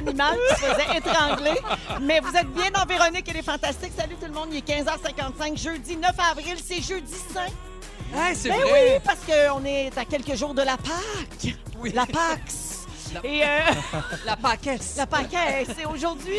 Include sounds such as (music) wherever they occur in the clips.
animal qui se faisait étrangler, mais vous êtes bien dans Véronique et les Fantastiques. Salut tout le monde, il est 15h55, jeudi 9 avril, c'est jeudi saint. Hey, c'est Ben vrai. oui, parce qu'on est à quelques jours de la Pâque. Oui. La Pax. La- Et euh, La paquette. la Pâque, c'est aujourd'hui.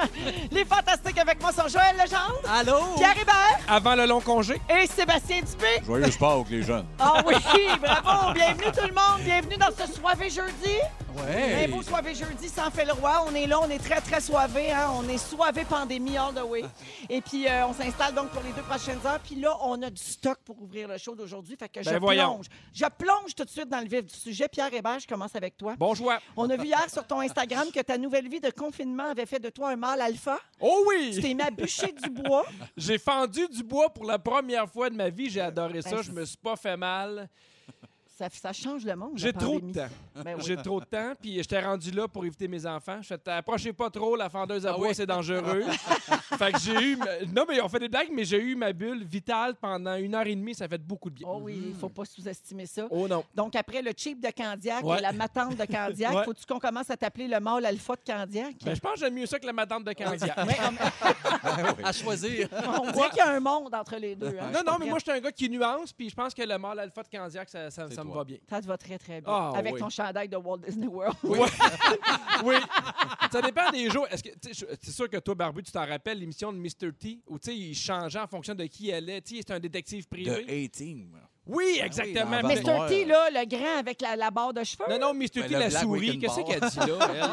(laughs) les Fantastiques avec moi sont Joël Legendre, Allô? Pierre Hébert Avant le long congé. et Sébastien Dupé. Joyeux Pâques, les jeunes. Ah oui, bravo! Bienvenue tout le monde, bienvenue dans ce soirée jeudi. Ouais. beau soirée jeudi sans fait le roi. On est là, on est très, très soivé. Hein? On est soivé pandémie all the way. Et puis, euh, on s'installe donc pour les deux prochaines heures. Puis là, on a du stock pour ouvrir le show d'aujourd'hui. Fait que je Ben voyons. plonge. Je plonge tout de suite dans le vif du sujet. Pierre Hébert, je commence avec toi. Bon choix. On a vu hier sur ton Instagram que ta nouvelle vie de confinement avait fait de toi un mâle alpha. Oh Tu oui! t'es mis à bûcher du bois. (laughs) J'ai fendu du bois pour la première fois de ma vie. J'ai adoré ça. Ben, Je me suis pas fait mal. Ça, ça change le monde. J'ai trop de temps. Ben oui. J'ai trop de temps. Puis j'étais rendu là pour éviter mes enfants. Je fais approchez pas trop, la fendeuse à Ah bois, oui? c'est dangereux. (laughs) fait que j'ai eu. Non, mais on fait des blagues, mais j'ai eu ma bulle vitale pendant une heure et demie. Ça fait beaucoup de bien. Oh oui, il faut pas sous-estimer ça. Oh non. Donc, après le cheap de Candiac Ouais. et la matante de Candiac, Ouais. faut-tu qu'on commence à t'appeler le mâle alpha de Candiac? Ben, je pense que j'aime mieux ça que la matante de Candiac. (laughs) À choisir. On dirait qu'il y a un monde entre les deux. hein. Non, non, mais moi, je suis un gars qui nuance, puis je pense que le mâle alpha de Candiac, ça, ça me ça te va très, très bien. Ah Avec ton chandail de Walt Disney World. Oui. (laughs) (laughs) oui. Ça dépend des jours. Est-ce que c'est sûr que toi, Barbu, tu t'en rappelles l'émission de Mr. T où tu il changeait en fonction de qui elle est. Tu c'est un détective privé. De 18. Oui, exactement. dans Val- Mr. T, là, le grand avec la, la barre de cheveux. non, non, Mr. Ben, T, la souris, qu'est-ce qu'elle dit là? elle? (laughs)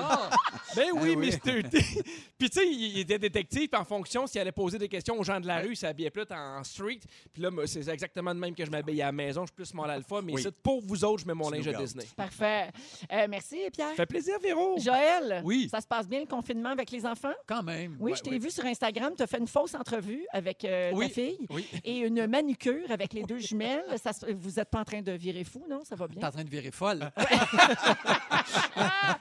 Ah, Ben oui, Ah oui. Mr. T. (laughs) Puis tu sais, il, il était détective, puis en fonction, s'il allait poser des questions aux gens de la rue, il s'habillait plus en street. Puis là, moi, c'est exactement de même que je m'habille à la maison. Je suis plus mon alpha, mais Oui. ici, pour vous autres, je mets mon Tu linge à. Disney. Parfait. Euh, merci, Pierre. Ça fait plaisir, Véro. Joël, Oui. ça se passe bien le confinement avec les enfants? quand même. Oui, Ouais, je t'ai oui. vu sur Instagram. Tu as fait une fausse entrevue avec euh, Oui. ta fille Oui. et une manucure avec les deux jumelles. (laughs) Ça vous n'êtes pas en train de virer fou, non? Ça va T'es bien? en train de virer folle.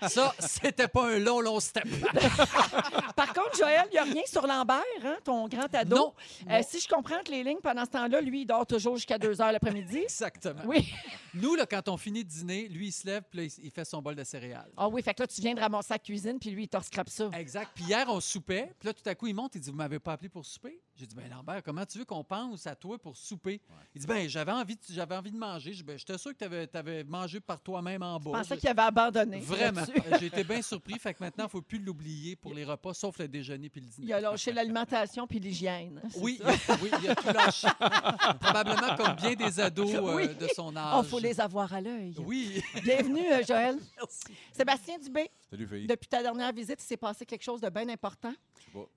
ça, c'était pas un long, long step. (laughs) Par contre, Joël, il n'y a rien sur Lambert, hein, ton grand ado. Non. Euh, si je comprends que les lignes, pendant ce temps-là, lui, il dort toujours jusqu'à 2 heures l'après-midi. Exactement. Oui. Nous, là, quand on finit de dîner, lui, il se lève, puis là, il- il fait son bol de céréales. Ah oui, fait que là, tu viens de ramasser la cuisine, puis lui, il te scrape ça. Exact. Puis hier, on soupait. Puis là, tout à coup, il monte. Il dit Vous m'avez pas appelé pour souper J'ai dit Ben, Lambert, comment tu veux qu'on pense à toi pour souper? Il dit Ben, j'avais envie, de- j'avais envie de manger. Je Ben, j'étais sûr que tu avais, mangé par toi-même en bas. Je pensais qu'il avait abandonné. Vraiment. (laughs) J'ai été bien surpris. Fait que maintenant, il ne faut plus l'oublier pour les repas, sauf le déjeuner puis le dîner. Il a lâché l'alimentation puis l'hygiène. (laughs) Oui, il a, (laughs) oui, il a tout lâché. Probablement comme bien des ados euh, Oui. de son Il âge. faut les avoir à l'œil. Oui. Bienvenue, euh, Joël. Sébastien Dubé, Salut, fille. depuis ta dernière visite, il s'est passé quelque chose de bien important.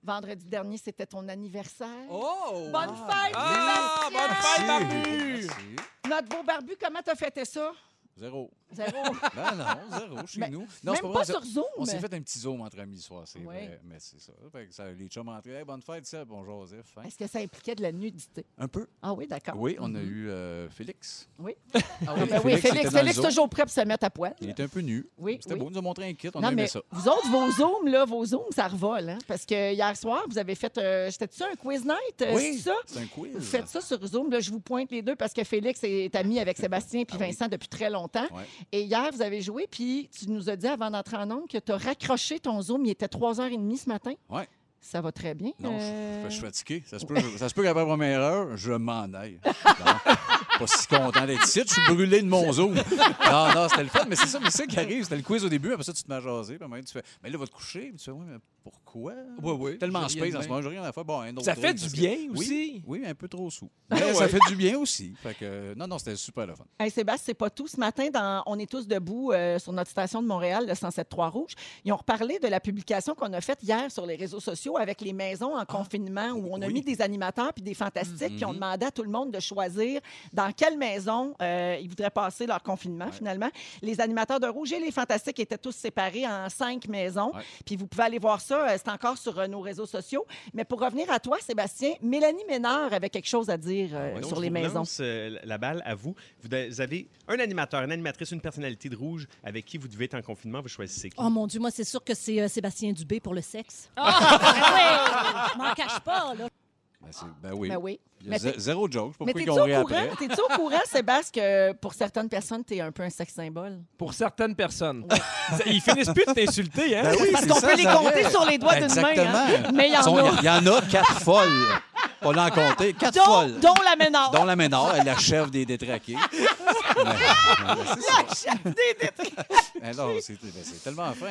Vendredi dernier, c'était ton anniversaire. Oh! Bonne fête, Ah, bonne fête. Barbu! Notre beau barbu, comment t'as fêté ça? Zéro. Zéro. (laughs) Ben non, zéro chez Mais- nous. Même Non, c'est pas, sur Zoom. On s'est fait un petit zoom entre amis ce soir, c'est Oui. vrai. Mais c'est ça. Les chums. Hey, bonne fête, ça. Bonjour, Joseph. Hein? Est-ce que ça impliquait de la nudité? Un peu. Ah oui, d'accord. Oui, on a eu euh, Félix. Oui. Ah Ah oui. ben oui, Félix Félix, toujours prêt pour se mettre à poil. Il était un peu nu. Oui, C'était oui. beau, il nous a montré un kit. On non, a aimé mais ça. vous autres, vos zooms, là, vos zooms, ça revole, hein? Parce que hier soir, vous avez fait, euh, c'était ça, un quiz night? euh, Oui, c'est ça? c'est un quiz. Vous faites ça sur Zoom. Là, je vous pointe les deux parce que Félix est ami avec (laughs) Sébastien puis Ah. Vincent depuis très longtemps. Ouais. Et hier, vous avez joué, puis tu nous as dit avant d'entrer en ondes que tu as raccroché ton Zoom. Il était 3h30 ce matin. Ouais. Ça va très bien. Non, je- Euh, je, suis fatigué. Ça se peut, ça se peut qu'après la première heure, je m'en aille. Non, pas si content d'être ici. Je suis brûlé de mon zoom. Non, non, c'était le fun. Mais c'est ça, mais c'est ça qui arrive. C'était le quiz au début. Après ça, tu te mets à jaser. Puis tu fais, mais là, va te coucher. Puis tu fais, oui, mais pourquoi? Oui, oui. Tellement space en ce moment. J'ai rien à faire. Bon, un autre Ça fait du que- bien Oui, aussi. Oui, mais un peu trop sous. Ah Mais. Ça fait du bien aussi. Fait que, non, non, c'était super le fun. Hey, Sébastien, c'est pas tout. Ce matin, dans On est tous debout euh, sur notre station de Montréal, le 107.3 Rouge, ils ont reparlé de la publication qu'on a faite hier sur les réseaux sociaux avec les maisons en confinement où on a oui. mis des animateurs puis des fantastiques qui ont Mhm. demandé à tout le monde de choisir dans quelle maison euh, ils voudraient passer leur confinement, finalement. Les animateurs de Rouge et les fantastiques étaient tous séparés en cinq maisons. Ouais. Puis vous pouvez aller voir ça. Euh, C'est encore sur euh, nos réseaux sociaux. Mais pour revenir à toi, Sébastien, Mélanie Ménard avait quelque chose à dire euh, Donc, sur je les vous maisons. lance, euh, la balle à vous. Vous avez- un animateur, une animatrice, une personnalité de rouge avec qui vous devez être en confinement. Vous choisissez qui? Oh mon Dieu, moi, c'est sûr que c'est euh, Sébastien Dubé pour le sexe. Ah! Ah, (laughs) ouais, je m'en cache pas, là. Ben, c'est- ben oui. Ben oui. Mais zéro joke. Mais Pourquoi t'es-tu ils au courant, après? t'es-tu au courant, (laughs) Sébastien, que pour certaines personnes, t'es un peu un sexe symbole? Pour certaines personnes. (laughs) Ils finissent plus de t'insulter, hein? Ben oui, Parce qu'on ça, peut les compter sur les doigts d'une main. Hein. Mais il y en a. Il y en a quatre folles. On l'a compté. Quatre Dont, folles. dont la ménard. Dont la Ménard, elle est la chef des détraqués. (laughs) Mais- mais c'est ça. Ben non, c'est c'est tellement fin.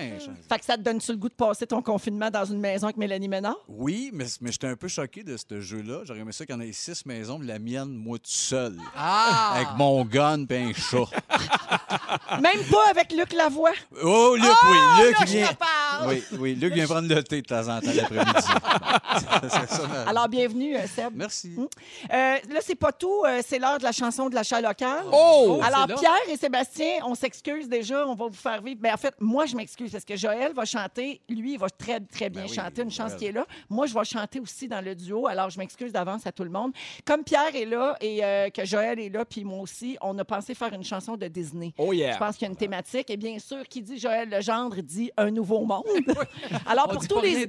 Fait que ça te donne-tu le goût de passer ton confinement dans une maison avec Mélanie Ménard? Oui, mais, mais j'étais un peu choqué de ce jeu-là. J'aurais aimé ça qu'il y en ait six maisons, mais la mienne, moi, tout seul. Ah! Avec mon gun et un chat. (laughs) Même pas avec Luc Lavoie? Oh, Luc, oui. Luc là, vient. Oui, oui. Luc vient prendre le thé de temps en temps l'après-midi. (laughs) C'est ça, ma- Alors, bienvenue, Seb. Merci. Euh, là, c'est pas tout. euh, c'est l'heure de la chanson de l'achat local. Oh! Alors, c'est là. Pierre et Sébastien, on s'excuse déjà. On va vous faire vivre. Mais en fait, moi, je m'excuse parce que Joël va chanter. Lui, il va très, très bien Ben oui, chanter. Une chance qu'il est là. Moi, je vais chanter aussi dans le duo. Alors, je m'excuse d'avance à tout le monde. Comme Pierre est là et euh, que Joël est là, puis moi aussi, on a pensé faire une chanson de Disney. Oh Je yeah. pense qu'il y a une thématique. Et bien sûr, qui dit Joël Legendre dit un nouveau monde. (laughs) Alors, On pour tous les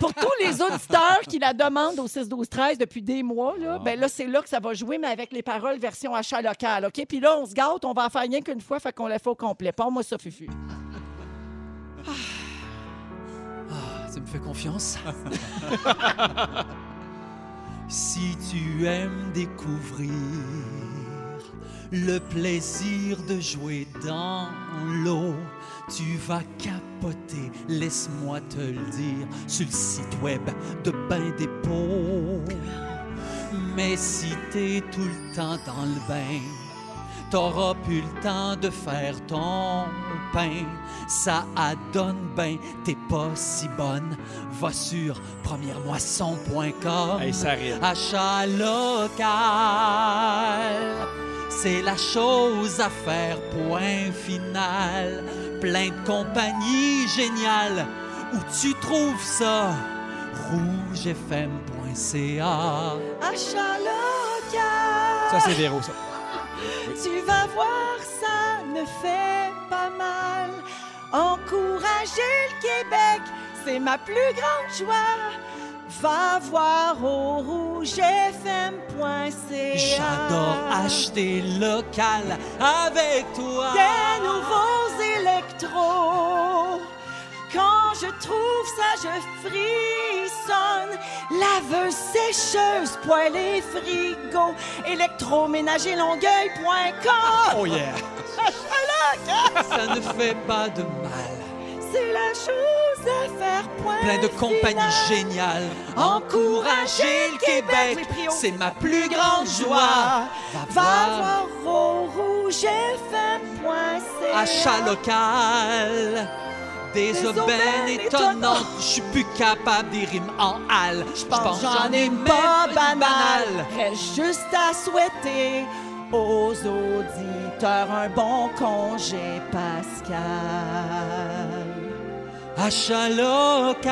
pour tous les auditeurs qui la demandent au 6 12 13 depuis des mois là, ben là c'est là que ça va jouer mais avec les paroles version achat local, OK? Puis là on se gâte, on va en faire rien qu'une fois fait qu'on la fait au complet. Pas moi ça fufu. Tu me fais confiance? (laughs) si tu aimes découvrir le plaisir de jouer dans l'eau, tu vas capoter, laisse-moi te le dire, sur le site web de Bain des Pots. Mais si t'es tout le temps dans le bain, T'auras plus le temps de faire ton pain. Ça adonne ben, t'es pas si bonne. Va sur premièremoisson.com. Hey. Achat local. C'est la chose à faire, point final. Plein de compagnies géniales. Où tu trouves ça? rougefm.ca. Achat local. Ça, c'est Véro, ça. Tu vas voir, ça ne fait pas mal. Encourager le Québec, c'est ma plus grande joie. Va voir au rougefm.ca. J'adore acheter local avec toi. des nouveaux électros. Quand je trouve ça, je frissonne. Laveuse, sécheuse, poêle et frigo. Électroménager longueuil.com. Oh yeah. (laughs) Ça ne fait pas de mal. C'est la chose à faire. Point Plein de compagnies géniales. Encourager le Québec, c'est ma plus grande joie. Va voir au rougefm.ca. Achat local. Des Des aubaines étonnantes. Je suis plus capable des rimes en hal. Je pense que j'en ai pas banal. Reste juste à souhaiter aux auditeurs un bon congé pascal. Achat local.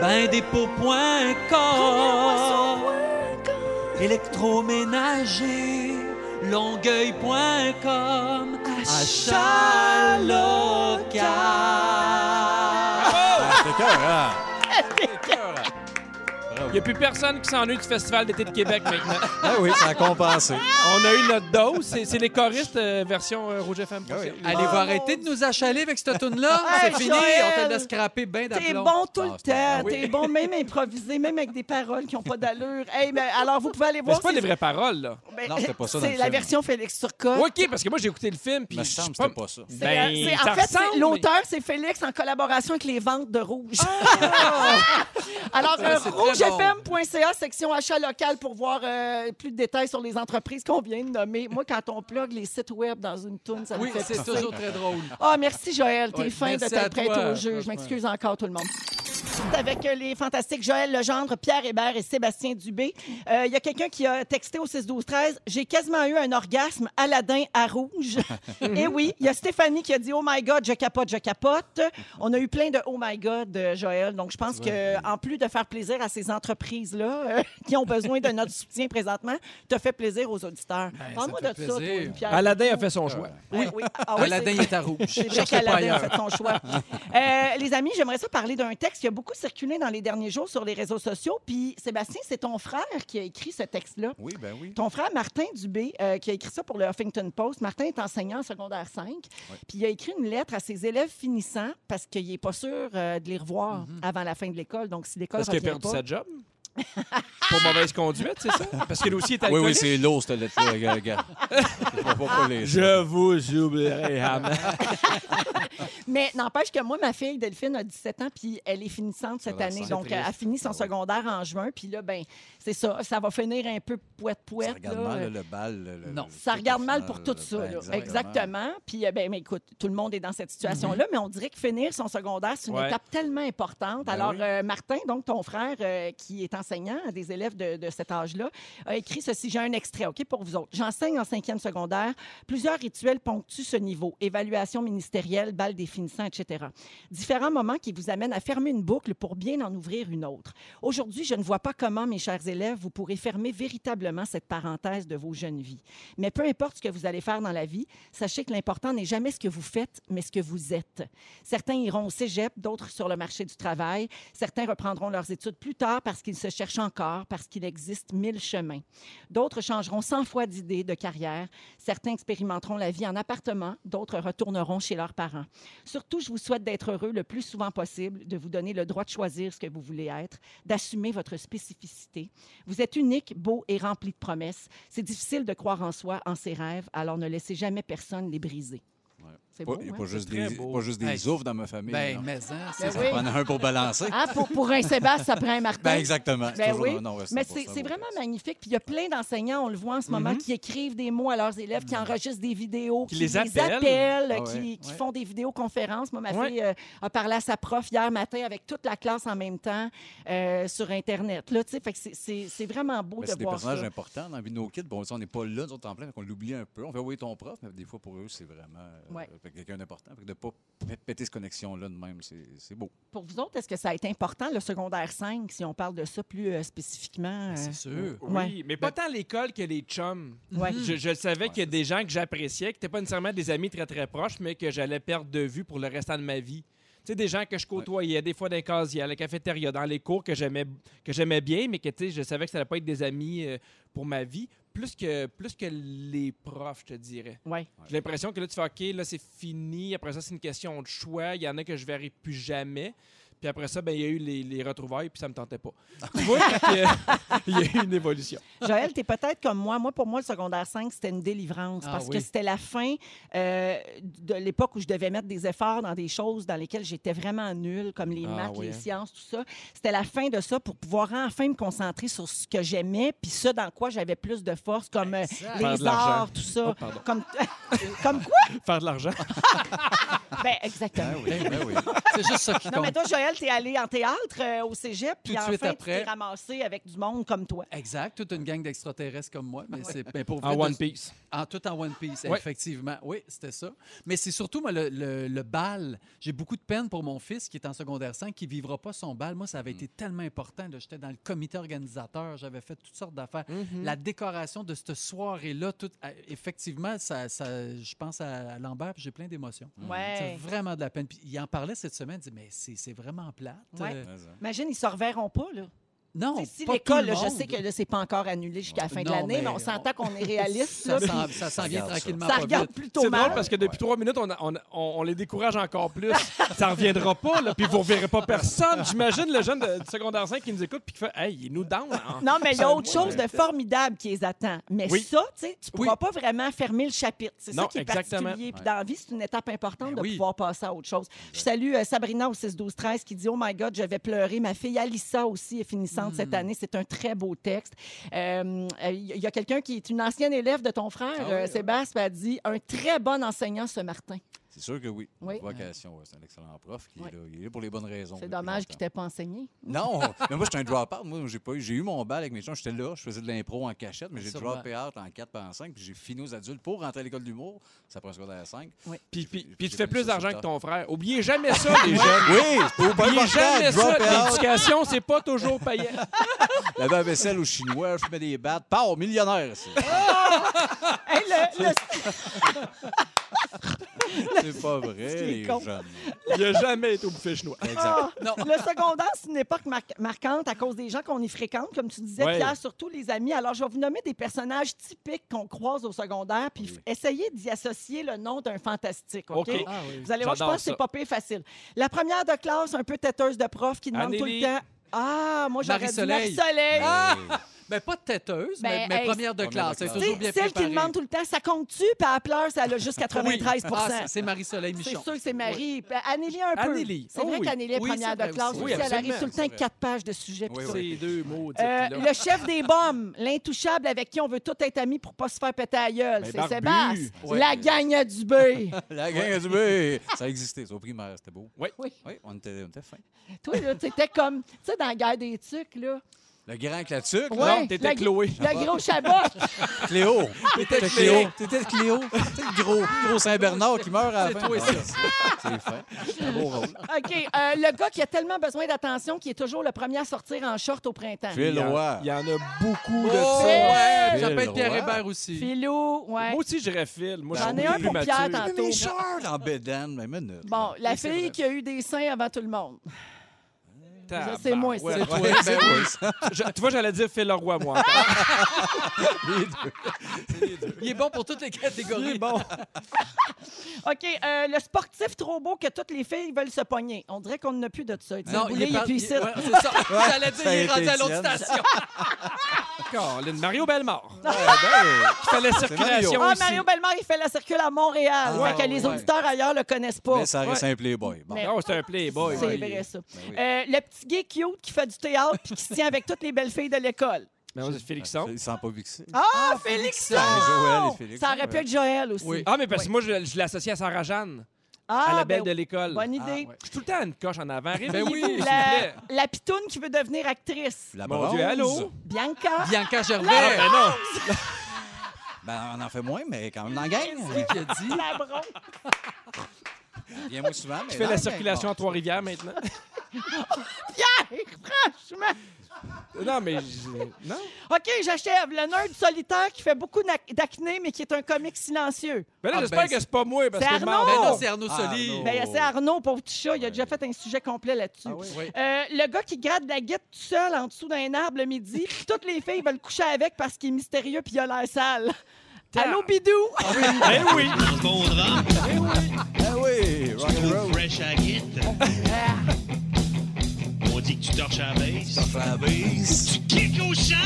Ben Bindépôt.com. Électroménager. Longueuil.com. C'est? Il (laughs) n'y a plus personne qui s'ennuie du Festival d'été de Québec maintenant. (laughs) Ah oui, ça a compensé. On a eu notre dose. C'est c'est les choristes euh, version euh, Rouge FM. Ah oui. Allez, vous arrêter de nous achaler avec cette tune-là? Hey, C'est fini. Joël! On te laisse scraper bien T'es d'aplomb. bon tout Ah, le pas temps. T'es bon même improvisé, même avec des paroles qui n'ont pas d'allure. Hey, mais alors, vous pouvez aller Mais voir. c'est pas les vraies paroles, là. Ben, Non, c'était pas ça dans C'est le la film. version Félix Turcotte. OK, parce que moi, j'ai écouté le film. Puis Il me je semble c'était pas ça. C'est, Ben, ça en fait, c'est- l'auteur, c'est Félix en collaboration avec les ventes de Rouge. (laughs) Alors, Ouais, euh, très bon. rougefm.ca, section achat local pour voir euh, plus de détails sur les entreprises qu'on vient de nommer. Moi, quand on plug les sites web dans une toune, ça me Oui, fait c'est toujours très drôle. Ah, merci Joël, t'es Ouais, fin de merci à t'être prêté toi, au jeu. Je franchement. m'excuse encore tout le monde. Avec euh, les fantastiques Joël Legendre, Pierre Hébert et Sébastien Dubé. Euh, Il y a quelqu'un qui a texté au 6-12-13 J'ai quasiment eu un orgasme Aladdin à rouge. (laughs) et oui, il y a Stéphanie qui a dit Oh my God, je capote, je capote. On a eu plein de Oh my God, euh, Joël. Donc, je pense que en plus de faire plaisir à ces entreprises-là euh, (laughs) qui ont besoin de notre soutien présentement, tu as fait plaisir aux auditeurs. Ben, Parle-moi de fait ça, toi, plaisir. Pierre. Aladdin a fait son choix. Oui, oui. Ah oui, Aladdin est à rouge. (laughs) c'est vrai qu'Aladin a fait son choix. Euh, les amis, j'aimerais ça parler d'un texte. Y a beaucoup beaucoup circulé dans les derniers jours sur les réseaux sociaux. Puis, Sébastien, c'est ton frère qui a écrit ce texte-là. Oui, ben oui. Ton frère Martin Dubé, euh, qui a écrit ça pour le Huffington Post. Martin est enseignant en secondaire 5. Puis il a écrit une lettre à ses élèves finissants parce qu'il n'est pas sûr euh, de les revoir avant la fin de l'école. Donc, si l'école Parce qu'il a perdu pas... sa job? (laughs) Pour mauvaise conduite, c'est ça? Parce que lui aussi est Oui, alcoolique. oui, c'est lourd, cette lettre-là, gars. gars. Je vois pas pas les- Je vous oublierai jamais. (laughs) Mais n'empêche que moi, ma fille Delphine a 17 ans, puis elle est finissante cette Ah, année. Donc, triste. elle a fini son secondaire en juin. Puis là, ben, c'est ça. Ça va finir un peu Ça poète-poète. regarde là. mal, là, le bal. le- Non. le- Ça regarde mal pour tout ça. Ben. Exactement. Puis, euh, ben, mais écoute, tout le monde est dans cette situation-là, mais on dirait que finir son secondaire, c'est une Ouais. étape tellement importante. Ben Alors, oui. euh, Martin, donc ton frère, euh, qui est enseignant à des élèves de, de cet âge-là, a écrit ceci. J'ai un extrait, OK, pour vous autres. J'enseigne en cinquième secondaire. Plusieurs rituels ponctuent ce niveau. Évaluation ministérielle, balle des finissants, etc. Différents moments qui vous amènent à fermer une boucle pour bien en ouvrir une autre. Aujourd'hui, je ne vois pas comment, mes chers élèves, vous pourrez fermer véritablement cette parenthèse de vos jeunes vies. Mais peu importe ce que vous allez faire dans la vie, sachez que l'important n'est jamais ce que vous faites, mais ce que vous êtes. Certains iront au cégep, d'autres sur le marché du travail. Certains reprendront leurs études plus tard parce qu'ils se cherchent encore, parce qu'il existe mille chemins. D'autres changeront cent fois d'idées, de carrière. Certains expérimenteront la vie en appartement, d'autres retourneront chez leurs parents. Surtout, je vous souhaite d'être heureux le plus souvent possible, de vous donner le droit de choisir ce que vous voulez être, d'assumer votre spécificité. Vous êtes unique, beau et rempli de promesses. C'est difficile de croire en soi, en ses rêves, alors ne laissez jamais personne les briser. C'est beau, Il n'y a hein? pas juste très des, pas juste des Hey. oufs dans ma famille. Ben, mais hein, c'est Ben ça. oui. Ça prend un pour balancer. Ah, pour, pour un Sébastien, ça prend un Martin. Ben, exactement. Ben oui. non, ouais, Mais 100%, c'est vraiment magnifique. Puis il y a plein d'enseignants, on le voit en ce moment, qui écrivent des mots à leurs élèves, qui enregistrent des vidéos, Qui les appellent. appellent, Ah qui, ouais. qui Ouais. font des vidéoconférences. Moi, ma Ouais. fille euh, a parlé à sa prof hier matin avec toute la classe en même temps euh, sur Internet. Là, tu sais, fait que c'est- c'est c'est vraiment beau Mais de c'est des voir personnages ça. importants dans la vie de nos kids. Bon, on n'est pas là, nous autres, en plein, on l'oublie un peu. On fait oui ton prof, mais des fois, pour eux, c'est vraiment euh, Ouais. Quelqu'un d'important. Fait que de ne pas péter cette connexion-là de même, c'est c'est beau. Pour vous autres, est-ce que ça a été important, le secondaire 5, si on parle de ça plus euh, spécifiquement? euh? C'est sûr. Oui, Ouais. mais pas tant l'école que les chums. Ouais. Je, je savais qu'il y a des gens que j'appréciais, qui n'étaient pas nécessairement des amis très très proches, mais que j'allais perdre de vue pour le restant de ma vie. Tu sais, des gens que je côtoyais, des fois dans les casiers, à la cafétéria, dans les cours que j'aimais que j'aimais bien, mais que tu sais, je savais que ça n'allait pas être des amis euh, pour ma vie, plus que, plus que les profs, je te dirais. Ouais. J'ai l'impression que là, tu fais OK, là, c'est fini. Après ça, c'est une question de choix. Il y en a que je verrai plus jamais. Puis après ça, ben, il y a eu les, les retrouvailles, puis ça me tentait pas. tu vois, (laughs) il y a eu une évolution. Joël, tu es peut-être comme moi. Moi, pour moi, le secondaire 5, c'était une délivrance Ah parce oui. que c'était la fin euh, de l'époque où je devais mettre des efforts dans des choses dans lesquelles j'étais vraiment nulle, comme les Ah maths, oui, les hein. sciences, tout ça. C'était la fin de ça pour pouvoir enfin me concentrer sur ce que j'aimais, puis ça dans quoi j'avais plus de force, comme euh, les arts, tout ça. Oh, comme, (laughs) comme quoi? Faire de l'argent. (laughs) Ben, exactement. Oui, ben oui. C'est juste ça qui Non, mais compte. toi, Joël, t'es allé en théâtre euh, au cégep, puis Tout de enfin, suite tu après. t'es ramassé avec du monde comme toi. Exact, toute une gang d'extraterrestres comme moi, mais c'est ben, pour En vrai, de- One Piece. En tout en One Piece, Ouais. effectivement. Oui, c'était ça. Mais c'est surtout moi, le, le- le bal. J'ai beaucoup de peine pour mon fils qui est en secondaire 5, qui ne vivra pas son bal. Moi, ça avait été tellement important. là. J'étais dans le comité organisateur, j'avais fait toutes sortes d'affaires. La décoration de cette soirée-là, tout, euh, effectivement, ça, ça- je pense à, à Lambert, puis j'ai plein d'émotions. Ouais. C'est vraiment de la peine. Puis il en parlait cette semaine, il dit Mais c'est c'est vraiment plate. Ouais. Euh. Imagine, ils se reverront pas, là. Non, si pas l'école, je sais que là, c'est pas encore annulé jusqu'à la fin de Non, l'année, mais, mais on s'entend qu'on est (laughs) réaliste. ça là, ça s'en Ça vient tranquillement. ça pas regarde vite. plutôt C'est mal. drôle parce que depuis trois minutes, on, a- on, on- on les décourage encore plus. (laughs) ça reviendra pas, là, puis vous ne reverrez pas personne. J'imagine le jeune de, du secondaire 5 qui nous écoute puis qui fait Hey, il nous down. hein. Non, mais il y a autre chose de formidable qui les attend. Mais Oui. ça, tu sais, tu ne Oui. pourras pas vraiment fermer le chapitre. C'est ça Non, qui est exactement. particulier. Puis dans la vie, c'est une étape importante Ben de oui. pouvoir passer à autre chose. Je salue euh, Sabrina au 6-12-13 qui dit « Oh my God, je vais pleurer. Ma fille Alissa aussi est finissante Cette année. C'est un très beau texte. Euh, euh, Il y a quelqu'un qui est une ancienne élève de ton frère, Ah oui, euh. Sébastien, a dit « Un très bon enseignant ce Martin. C'est sûr que oui. Oui. Vocation, ouais, c'est un excellent prof qui est là. Il est là pour les bonnes raisons. » C'est dommage qu'il longtemps. t'ait pas enseigné. Non, (laughs) mais moi, j'étais un drop-out. Moi, j'ai pas eu. J'ai eu mon bal avec mes gens. J'étais là, je faisais de l'impro en cachette, mais j'ai droppé out en 4 en 5, puis j'ai fini aux adultes pour rentrer à l'école d'humour. Ça prend un secondaire 5. Puis, puis, puis J'ai tu fais plus d'argent que ton frère. Oubliez jamais ça, (laughs) les jeunes. Oui, c'est Oubliez jamais ça. Drop out. L'éducation, c'est pas toujours payant. (laughs) La à vaisselle aux Chinois, je fumais des battes. Pars, millionnaire, ici. Hey, le- le- (laughs) C'est pas vrai, les con. jeunes. Il n'a jamais été au buffet chinois. Exact. Ah, Non. (laughs) Le secondaire, c'est une époque mar- marquante à cause des gens qu'on y fréquente, comme tu disais, Ouais. Pierre, surtout les amis. Alors, je vais vous nommer des personnages typiques qu'on croise au secondaire, puis f- essayez d'y associer le nom d'un fantastique, OK? OK. Ah oui. Vous allez voir, je J'adore pense que c'est pas pire facile. La première de classe, un peu têteuse de prof, qui demande tout le Anneli. temps... Ah, moi, j'aurais dit Marie-Soleil. Marie-Soleil. Ah! Ben, pas de têteuse, Ben, mais, mais hey, première de première classe. de Elle est classe. Tu toujours sais, bien celle qui préparée. demande tout le temps, ça compte-tu? Puis elle pleure, ça a juste 93 (laughs) Oui. Ah, c'est- c'est Marie-Soleil C'est Michon. sûr que c'est Marie. Puis Annélie, un peu. Annélie. C'est Oh vrai oui. qu'Annélie est Oui, première c'est vrai de classe. aussi. aussi. Oui, elle arrive tout le temps avec quatre pages de sujets. puis Oui, tout. oui. C'est deux mots. Euh, le chef des bombes, l'intouchable avec qui on veut tout être amis pour pas se faire péter à gueule, Ben, c'est Barbu. Sébastien. Ouais. La gagne à Dubé. (laughs) La gang du B. Ça existait, ça, au primaire, c'était beau. Oui. Oui. Oui, on était, on était fin. Toi, là, t'étais comme, tu sais, dans la guerre des tucs, là. Le grand clatuc, Ouais, là. T'étais la- Chloé. Le gros chabot. (laughs) Cléo. T'étais Cléo. T'étais Cléo. T'étais le gros, gros Saint-Bernard qui meurt à la C'est fin. C'est fait. C'est un beau rôle. OK, euh, le gars qui a tellement besoin d'attention qui est toujours le premier à sortir en short au printemps. Phil Il y en- Roy. Il y en a beaucoup de Oh, ça. ouais, être Pierre. Hébert aussi. Philou, ouais. Moi aussi, je dirais Phil. Moi, J'en ai un pour Pierre tantôt. Mais Charles en bédaine, mais minute. Bon, la fille qui a eu des seins avant tout le monde. C'est moi, ça. Ouais, C'est toi. ouais, Ben (laughs) oui. Je- tu vois, j'allais dire Phil Leroy, moi. (laughs) Il est bon pour toutes les catégories. bon. (laughs) OK, euh, le sportif trop beau que toutes les filles veulent se pogner. On dirait qu'on n'a plus de ça. Non, il est, par- ici. ouais, c'est ça. J'allais dire, ça a il est rendu été à l'autre Étienne. station. Colin, Mario Bellemare. Ouais, ben, Qui fait la circulation Ah, aussi. Mario Bellemare, il fait la circule à Montréal. Ah, fait que les ouais. auditeurs ailleurs le connaissent pas. mais ça reste un playboy. Bon. Mais- Oh, c'est un playboy. C'est vrai, ça. Ben oui. Euh, le petit gay cute qui fait du théâtre puis qui se tient avec toutes les belles filles de l'école. Mais moi, c'est Félixon. Il sent pas vexé. Ah, Félix! Joël et Félix. Ça aurait pu être Joël aussi. Oui. Ah, mais parce que moi, je, je l'associe à Sarah Jeanne, Ah, à la belle ben, de l'école. Bonne idée. Ah, ouais. Je suis tout le temps à une coche en avant. Ben oui. s'il vous La, plaît. la pitoune qui veut devenir actrice. La Mon. Dieu, allô? Bianca. Bianca Gervais. Ah, ben non. Ben, on en fait moins, mais quand même dans la gang. qui a dit. La bronze. (laughs) Viens moi souvent, mais Je fais la circulation à Trois-Rivières maintenant. (laughs) Pierre, franchement. Non, mais. Non. OK, j'achève. Le nerd solitaire qui fait beaucoup d'ac- d'acné, mais qui est un comique silencieux. Ben là, Ah, j'espère ben, que c'est pas moi. Parce C'est que Arnaud. Ben non, c'est Arnaud Ah, Soli. Arnaud. Ben, c'est Arnaud, pauvre petit chat. Il a déjà fait un sujet complet là-dessus. Ah oui? Oui. Euh, le gars qui gratte la guette tout seul en dessous d'un arbre le midi, puis toutes les filles veulent coucher avec parce qu'il est mystérieux puis il a l'air sale. Allô, Bidou? Ben oui. Bon drap, Ah oui, (laughs) rock and roll. fresh à guette. On dit que tu torches à la base. La bise. Tu kicks au champ.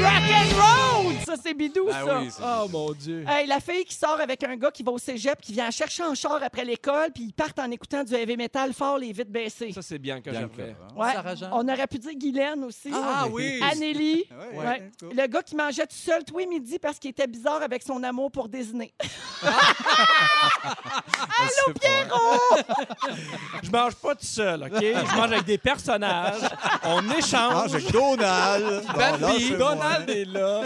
Rock and roll! Ça, c'est Bidou, Ah ça. oui, c'est Oh mon Dieu. Hey, la fille qui sort avec un gars qui va au cégep, qui vient chercher en char après l'école, puis ils partent en écoutant du heavy metal fort, les vitres baissées. Ça, c'est bien que Bianca, j'ai fait. hein. Ouais. Sarah Jeanne. On aurait pu dire Guylaine aussi. Ah oui. Annélie. (laughs) Ouais, Ouais. ouais, cool. Le gars qui mangeait tout seul tous les midis parce qu'il était bizarre avec son amour pour Disney. (laughs) Allô, Pierrot! Je mange pas tout seul, OK? Je mange avec des personnages. On Ah, échange. j'ai Donald. Bon, Bambi, lâchez-moi. Donald est là.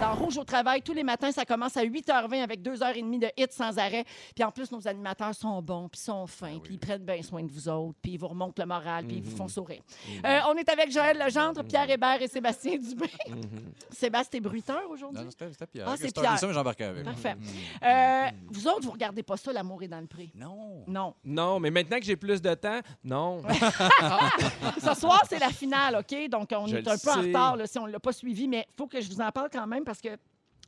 Dans Rouge au travail, tous les matins, ça commence à 8h20 avec 2h30 de hits sans arrêt. Puis en plus, nos animateurs sont bons, puis sont fins, puis ils prennent bien soin de vous autres, puis ils vous remontent le moral, puis ils vous font sourire. Euh, on est avec Joël Legendre, Pierre Hébert et Sébastien (laughs) Dubé. Sébastien est bruiteur aujourd'hui? Non, c'était Pierre. Ah, c'est Pierre. ça, j'embarquais avec. Parfait. Euh, vous autres, vous regardez pas ça, L'amour est dans le pré? Non. Non. Non, mais maintenant que j'ai plus de temps, non. (laughs) Ce soir, c'est la finale, OK? Donc, on Je est un peu en retard là, si on ne l'a pas suivi, mais il faut que je vous en parle quand même parce que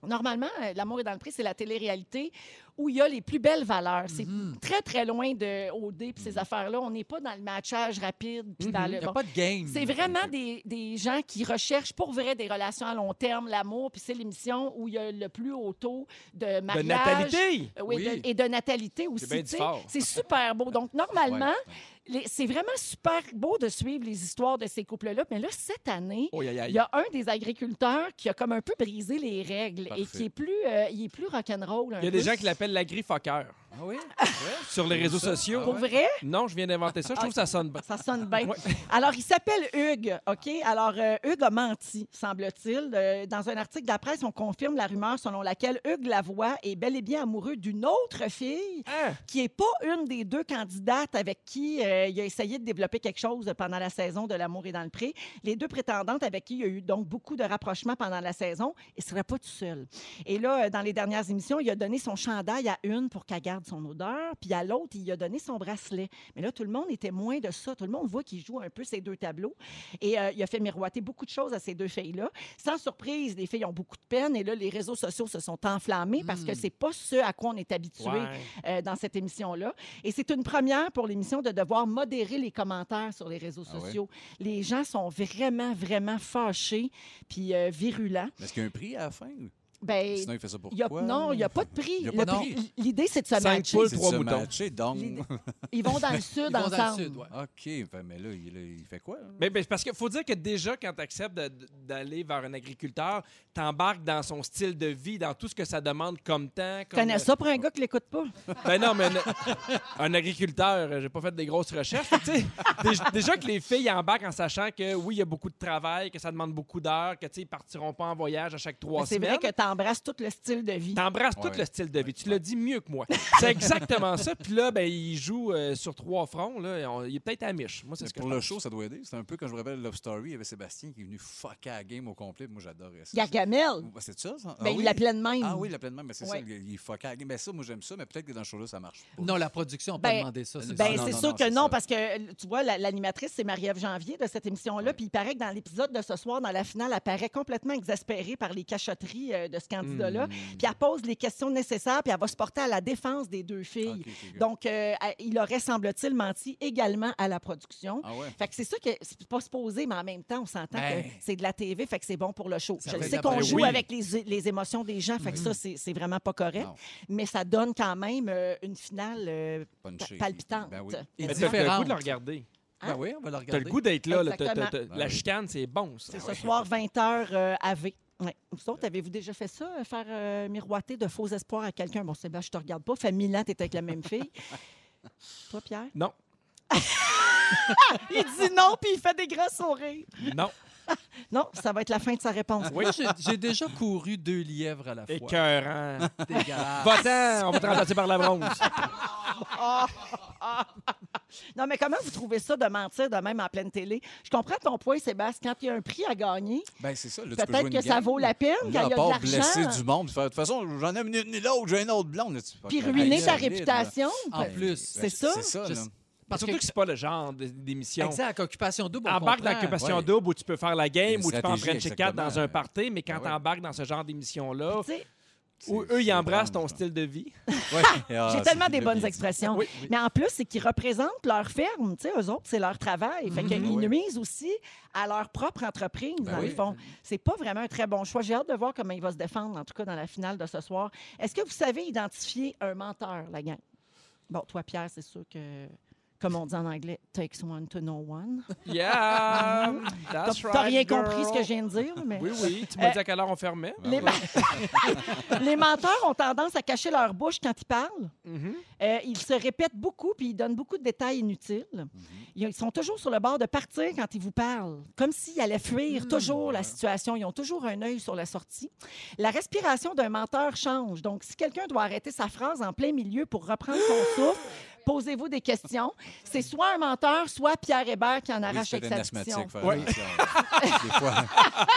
normalement, euh, L'amour est dans le prix, c'est la télé-réalité où il y a les plus belles valeurs. C'est Mhm. très, très loin de OD et ces affaires-là. On n'est pas dans le matchage rapide. dans Mhm. le, Il n'y a bon. pas de game. C'est vraiment des, des gens qui recherchent pour vrai des relations à long terme, l'amour, puis c'est l'émission où il y a le plus haut taux de De mariage. natalité. Euh, Oui, Oui. de- et de natalité aussi. C'est super beau. Donc, normalement, (laughs) Ouais. Les- c'est vraiment super beau de suivre les histoires de ces couples-là. Mais là, cette année, Oh, il y a un des agriculteurs qui a comme un peu brisé les règles et qui est plus, euh, il est plus rock'n'roll. Il y a des gens qui l'appellent l'agrifoqueur Ah oui? (laughs) sur les réseaux sociaux. Pour vrai, Non, je viens d'inventer ça. Je trouve que ça sonne bien. ça sonne bien. Ouais. Alors, il s'appelle Hugues, OK? Alors, euh, Hugues a menti, semble-t-il. Euh, dans un article de la presse, on confirme la rumeur selon laquelle Hugues Lavoie est bel et bien amoureux d'une autre fille Hein? qui n'est pas une des deux candidates avec qui euh, euh, il a essayé de développer quelque chose pendant la saison de L'amour est dans le pré. Les deux prétendantes avec qui il y a eu donc beaucoup de rapprochements pendant la saison, il ne serait pas tout seul. Et là, euh, dans les dernières émissions, il a donné son chandail à une pour qu'elle garde son odeur, puis à l'autre, il a donné son bracelet. Mais là, tout le monde est témoin de ça. Tout le monde voit qu'il joue un peu ces deux tableaux. Et euh, il a fait miroiter beaucoup de choses à ces deux filles-là. Sans surprise, les filles ont beaucoup de peine. Et là, les réseaux sociaux se sont enflammés parce que c'est pas ce à quoi on est habitué Ouais. euh, dans cette émission-là. Et c'est une première pour l'émission de devoir modérer les commentaires sur les réseaux Ah ouais? sociaux. Les gens sont vraiment, vraiment fâchés puis euh, virulents. Est-ce qu'il y a un prix à la fin? Ben, Sinon, il fait ça pour y a- quoi? non, il n'y a pas de prix. Il y a Le pas de prix- prix. L'idée, c'est de se Cinq matcher. poules, C'est de trois se moutons. matcher, donc... L'idée- (laughs) Ils vont dans le sud Ils vont dans le ensemble. sud, ouais. OK, ben, mais là, il, il fait quoi? là? Mais, mais c'est parce qu'il faut dire que déjà, quand tu acceptes d'aller vers un agriculteur, tu embarques dans son style de vie, dans tout ce que ça demande comme temps. Tu Comme, connais ça pour un gars qui l'écoute pas? Ben non, mais un, (laughs) un agriculteur, euh, j'ai pas fait des grosses recherches. Tu sais, (laughs) déjà, déjà que les filles embarquent en sachant que oui, il y a beaucoup de travail, que ça demande beaucoup d'heures, que tu sais, ils partiront pas en voyage à chaque trois C'est semaines. vrai que tu embrasses tout le style de vie. T'embrasses tout le style de vie. Tu l'as dit mieux que moi. (laughs) C'est exactement ça. Puis là, ben, il joue euh, sur trois fronts. Là. On- il est peut-être à miche. Moi, c'est Mais ce que pour je le pense. show, ça doit aider. C'est un peu quand je me rappelle Love Story, il y avait Sébastien qui est venu fucker la game au complet. Moi, j'adorais ça. Gargamel, Ouais, C'est ça, ça? ben, ah, il l'appelait de même. Ah oui, il l'appelait de même. Mais c'est Ouais. ça, il il fuckait la game. Ben ça, moi, j'aime ça, mais peut-être que dans ce show-là, ça marche pas. Non, la production n'a pas Ben, demandé ça. c'est Ben, sûr. non, c'est non, sûr non, que c'est non, ça. parce que euh, tu vois, la- l'animatrice, c'est Marie-Ève Janvier de cette émission-là. Puis il paraît que dans l'épisode de ce soir, dans la finale, elle paraît complètement exaspérée par les cachotteries euh, de ce candidat-là. Hmm. Puis elle pose les questions nécessaires, puis elle va se porter à la défense des deux filles. Donc, euh, il aurait, semble-t-il, menti également à la production. Ah ouais? Fait que c'est ça que c'est pas supposé, mais en même temps, on s'entend Ben. que c'est de la TV, fait que c'est bon pour le show. Ça Je sais la qu'on joue oui. avec les, les émotions des gens, fait que ça, c'est vraiment pas correct. Non. Mais ça donne quand même euh, une finale euh, palpitante. Ben oui. Et Mais t'as le différente. goût de le regarder. Ben oui, on va le T'as regarder. le goût d'être là. T'as- t'as- t'as- la Ben oui. chicane, c'est bon, ça. C'est ce soir, 20h euh, AV. Ouais. Vous autres, avez-vous déjà fait ça, euh, faire euh, miroiter de faux espoirs à quelqu'un? Bon, Sébastien, je te regarde pas. Fait mille ans, t'es avec la même fille. (laughs) Toi, Pierre? Non. (laughs) Il dit non, puis il fait des grands sourires. Non. Non, ça va être la fin de sa réponse. Oui, j'ai- déjà couru deux lièvres à la fois. Écœurant. Dégueulasse. Va-t'en, on va te remplacer par la bronze. (laughs) Non, mais comment vous trouvez ça de mentir de même en pleine télé? Je comprends ton point, Sébastien. Quand il y a un prix à gagner, Ben, c'est ça. Peut-être que ça vaut la peine quand il y a de part blesser du monde, de toute façon, j'en ai une ni l'autre, j'ai une autre blonde. Puis ruiner ta réputation. En Ben, plus. ben, C'est ça? C'est ça. Parce Surtout que, que c'est pas le genre d'émission. exact, occupation double, on Embarque dans Ouais. double où tu peux faire la game, où tu peux en French 4 dans un party, mais quand Ben ouais. tu embarques dans ce genre d'émission-là, où eux, ils embrassent ton style de vie. (laughs) Ouais. (laughs) Ah, J'ai tellement des bonnes expressions. Oui. Mais en plus, c'est qu'ils représentent leur ferme. Tu sais, eux autres, c'est leur travail. Fait qu'ils Oui. nuisent aussi à leur propre entreprise, Ben dans oui. le fond. C'est pas vraiment un très bon choix. J'ai hâte de voir comment il va se défendre, en tout cas dans la finale de ce soir. Est-ce que vous savez identifier un menteur, la gang? Bon, toi, Pierre, c'est sûr que, comme on dit en anglais, takes one to know one. Yeah! T'as That's t'as right, rien girl. compris ce que je viens de dire, mais... Oui, oui. Tu m'as dit à quelle heure on fermait? Les, ma- (laughs) Les menteurs ont tendance à cacher leur bouche quand ils parlent. Mhm. Euh, ils se répètent beaucoup puis ils donnent beaucoup de détails inutiles. Ils ils sont toujours sur le bord de partir quand ils vous parlent, comme s'ils allaient fuir toujours la situation. Ils ont toujours un œil sur la sortie. La respiration d'un menteur change. Donc, si quelqu'un doit arrêter sa phrase en plein milieu pour reprendre son souffle, posez-vous des questions. C'est soit un menteur, soit Pierre Hébert qui en Oui, arrache c'est avec un sa faire Ouais. attention. Des fois,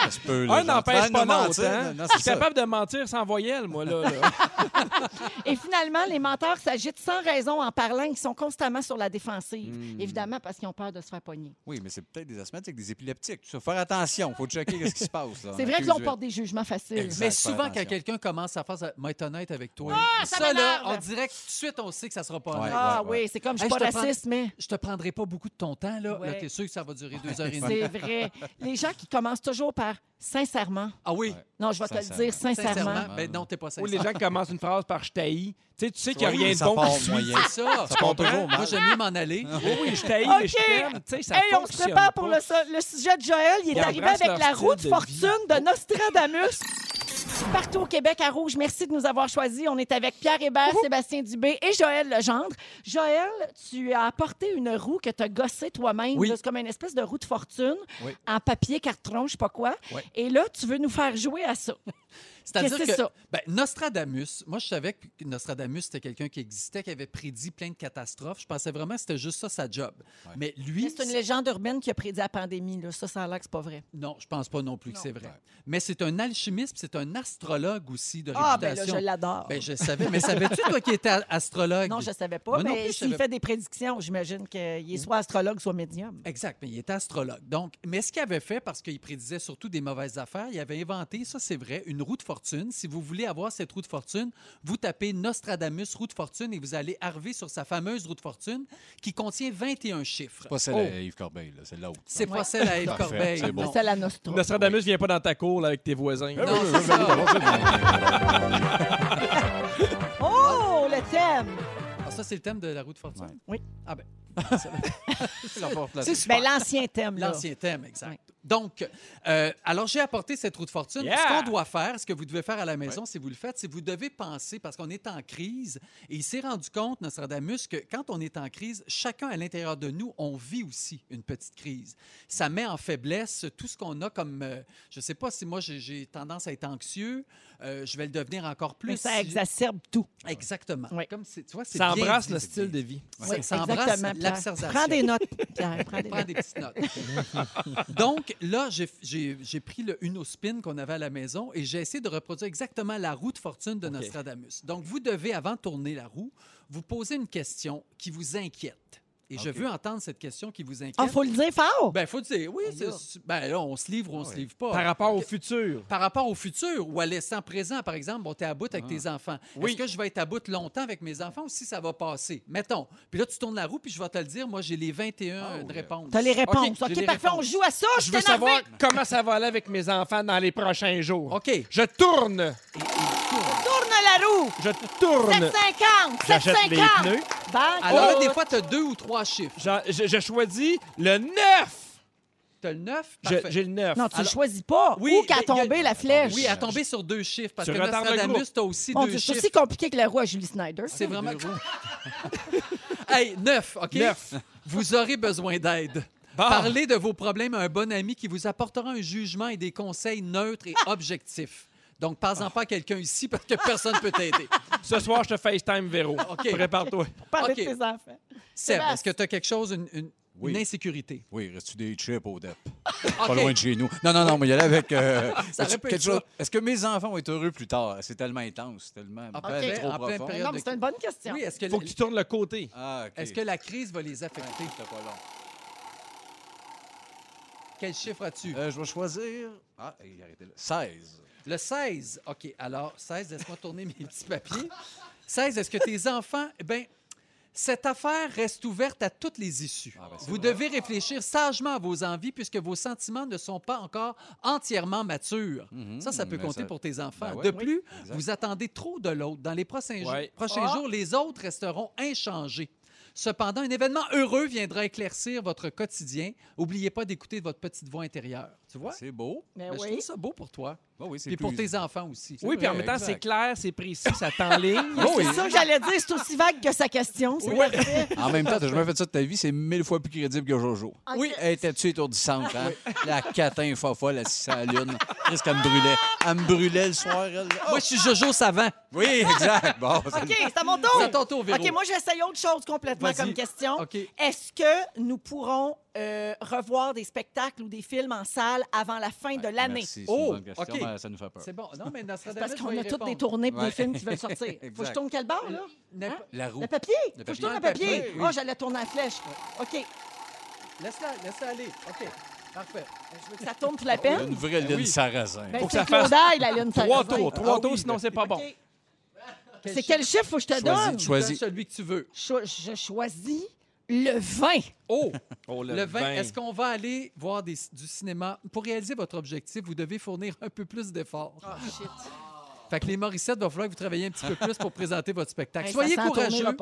ça se peut. là, Un n'empêche pas l'autre. mentir. Hein? Je suis ça. capable de mentir sans voyelle, moi. Là, là. (laughs) Et finalement, les menteurs s'agitent sans raison en parlant. Ils sont constamment sur la défensive. Hmm. Évidemment, parce qu'ils ont peur de se faire pogner. Oui, mais c'est peut-être des asthmatiques, des épileptiques. tout ça. Faire attention. Il faut checker ce qui se passe. là. C'est On vrai que l'on porte des jugements faciles. Exact. Mais faire souvent, quand quelqu'un commence à être honnête avec toi, Ah, ça là, m'énerve! on dirait que tout de suite, on sait que ça sera pas Ouais. honnête. Ah oui, c'est comme je suis Hey, pas prends- raciste, mais Je te prendrai pas beaucoup de ton temps, là. Ouais. Là, t'es sûr que ça va durer deux heures et (laughs) demie. c'est vrai. Les gens qui commencent toujours par sincèrement. Ah oui, Ouais. Non, je vais te le dire sincèrement. sincèrement. Ben non, t'es pas Ou sincère. les gens qui commencent une phrase par je t'haïs. Tu sais, tu sais qu'il n'y a rien de bon qui suit. moyen. C'est ça. Ça part toujours Moi, j'aime mieux m'en aller. Oui, oui, je OK. mais je t'aime. Tu sais, ça Hey, on se prépare pour le, sujet de Joël. Il est arrivé avec la roue de fortune de Nostradamus. Partout au Québec à Rouge, merci de nous avoir choisis. On est avec Pierre Hébert, Sébastien Dubé et Joël Legendre. Joël, tu as apporté une roue que tu as gossée toi-même. Oui. là. C'est comme une espèce de roue de fortune Oui. en papier, carton, je sais pas quoi. Oui. Et là, tu veux nous faire jouer à ça. (laughs) C'est-à-dire que que c'est ça? ben, Nostradamus, moi, je savais que Nostradamus, c'était quelqu'un qui existait, qui avait prédit plein de catastrophes. Je pensais vraiment que c'était juste ça, sa job. Mais lui, C'est une légende urbaine qui a prédit la pandémie. Là. Ça, ça a l'air que c'est pas vrai. non, je pense pas non plus que c'est vrai. Mais c'est un alchimiste, puis c'est un astrologue aussi de Ah, ben là, je l'adore. Ben, je savais. Mais savais-tu, toi, qui étais astrologue? non, je savais pas, Moi mais s'il savais fait des prédictions, j'imagine qu'il est soit astrologue, soit médium. Exact, mais il était astrologue. Donc, mais ce qu'il avait fait, parce qu'il prédisait surtout des mauvaises affaires, il avait inventé, ça c'est vrai, une roue de fortune. Si vous voulez avoir cette roue de fortune, vous tapez Nostradamus roue de fortune et vous allez arriver sur sa fameuse roue de fortune qui contient 21 chiffres. C'est pas celle Oh, à Yves Corbeil, là, c'est l'autre. c'est Ouais. pas celle à Yves Corbeil. c'est bon. C'est la Nostra. Nostradamus vient pas dans ta cour là, avec tes voisins. Non, c'est ça. (laughs) Oh, le thème! Ah, ça, c'est le thème de la roue de fortune? Ouais. Oui. Ah ben, (laughs) C'est c'est Ben, l'ancien thème, là. L'ancien thème, exact. Ouais. Donc, euh, alors j'ai apporté cette roue de fortune. Yeah! Ce qu'on doit faire, ce que vous devez faire à la maison, si vous le faites, c'est que vous devez penser, parce qu'on est en crise, et il s'est rendu compte, Nostradamus, que quand on est en crise, chacun à l'intérieur de nous, on vit aussi une petite crise. Ça met en faiblesse tout ce qu'on a comme, euh, je sais pas si moi j'ai- tendance à être anxieux, euh, je vais le devenir encore plus. Mais ça exacerbe tout. Exactement. Comme tu vois, Ça embrasse dit, le style de vie. dit. Oui, Ça embrasse l'absurdation. Prends des notes, Pierre. Prends des Prends des petites notes. (laughs) Donc, là, j'ai- pris le Uno Spin qu'on avait à la maison et j'ai essayé de reproduire exactement la roue de fortune de Nostradamus. Donc, vous devez, avant de tourner la roue, vous poser une question qui vous inquiète. Et je veux entendre cette question qui vous inquiète. Ah, faut le dire fort! Ben, faut dire, oui, ben là, on se livre ou on se livre pas. Par rapport au futur. Par rapport au futur ou à l'instant présent, par exemple, bon, tu es à bout avec tes enfants. Oui. Est-ce que je vais être à bout longtemps avec mes enfants ou si ça va passer? Mettons. Puis là, tu tournes la roue, puis je vais te le dire. Moi, j'ai les 21 Ah, de oui. réponses. T'as les réponses. OK, les parfait, on joue à ça. Je veux savoir comment ça va aller avec mes enfants dans les prochains jours. OK. Je tourne. Tourne la roue! Je tourne. 750! J'achète les 750! pneus. Banque. Alors là, des fois, tu as deux ou trois chiffres. J'en- Je, je choisis le 9. Tu as le 9. Je- J'ai le 9. Non, tu ne Alors- choisis pas. Oui, Où qu'à mais il y a- tomber la flèche? Oui, à tomber sur deux chiffres. Parce Tu que retardes le Nostradamus, groupe. tu as aussi Bon, deux c'est chiffres. aussi compliqué que la roue à Julie Snyder. C'est vraiment. (laughs) hey, neuf, OK? Neuf. Vous aurez besoin d'aide. Bon. Parlez de vos problèmes à un bon ami qui vous apportera un jugement et des conseils neutres et objectifs. Donc, parle-en pas à quelqu'un ici parce que personne ne peut t'aider. Ce soir, je te FaceTime, Véro. OK. Prépare-toi. Parler OK. de tes enfants. Seb, est-ce que tu as quelque chose, une, une- Oui. une insécurité? Oui, reste-tu des chips au DEP? (laughs) Pas loin de chez nous. Non, non, non, mais il y allait avec. euh. (laughs) Est-ce que mes enfants vont être heureux plus tard? C'est tellement intense, tellement En pas plein- trop en pleine période Non, mais c'est une bonne question. Oui, est-ce que, Faut que tu tournes le côté. Ah, OK. est-ce que la crise va les affecter? C'était pas long. Quel chiffre as-tu? Euh, je vais choisir. Ah, arrêtez là. 16. Le 16. OK. Alors, 16, laisse-moi tourner mes petits papiers. 16, est-ce que tes enfants. Eh bien, cette affaire reste ouverte à toutes les issues. Ah, ben, Vous vrai. devez réfléchir sagement à vos envies puisque vos sentiments ne sont pas encore entièrement matures. Mhm, Ça, ça peut mais compter ça- pour tes enfants. Ben ouais, de plus, vous attendez trop de l'autre. Dans les prochains, jours- prochains Ah. jours, les autres resteront inchangés. Cependant, un événement heureux viendra éclaircir votre quotidien. N'oubliez pas d'écouter votre petite voix intérieure. Tu vois? C'est beau. Mais Ben, Je oui. trouve ça beau pour toi. Ah oui, c'est Puis pour tes enfants aussi. Oui, puis en même temps, c'est clair, c'est précis, ça t'enligne. (laughs) Oh oui. C'est ça que j'allais dire. C'est aussi vague que sa question. C'est Oui. En même temps, t'as jamais fait ça de ta vie, c'est mille fois plus crédible que Jojo. Oui. Elle était-tu étourdissante, hein? La catin fofolle assise à la lune. Qu'est-ce qu'elle me brûlait? Elle me brûlait le soir, elle. Oh! Moi, je suis Jojo Savant. Oui, exact. Bon, (laughs) c'est- OK, c'est à mon (laughs) tour. C'est à ton tour, Véro. OK, moi, j'essaye autre chose complètement comme question. OK. Est-ce que nous pourrons euh, revoir des spectacles ou des films en salle avant la fin de l'année? Merci, c'est Oh, une bonne question, OK. mais ça nous fait peur. C'est bon. Non, mais Nostradamus Parce qu'on va y a toutes répondre. des tournées pour Ouais. des films qui veulent sortir. (laughs) Faut que je tourne quel bord, là? Hein? La roue. Le papier? Le Faut que je tourne le papier, papier. oui. Oh, j'allais tourner la flèche. OK. Laisse-la, laisse-la aller. OK. Parfait. Je veux que ça tourne pour la peine. Une vraie ligne oui. sarrasin. Ben, Faut que ça fasse Claudaille, la lune Trois sarrasin. tours, trois Ah tours, sinon c'est pas bon. OK. Quel C'est chiffre? quel chiffre faut que je te Choisis, donne? Donne Choisis. celui que tu veux. Cho- Je choisis le 20. Oh! Oh, Le 20, est-ce qu'on va aller voir des- du cinéma? Pour réaliser votre objectif, vous devez fournir un peu plus d'efforts. Oh, shit. Fait que les Morissettes, va falloir que vous travailliez un petit peu plus pour présenter votre spectacle. Hey, Soyez ça sent tourner courageux,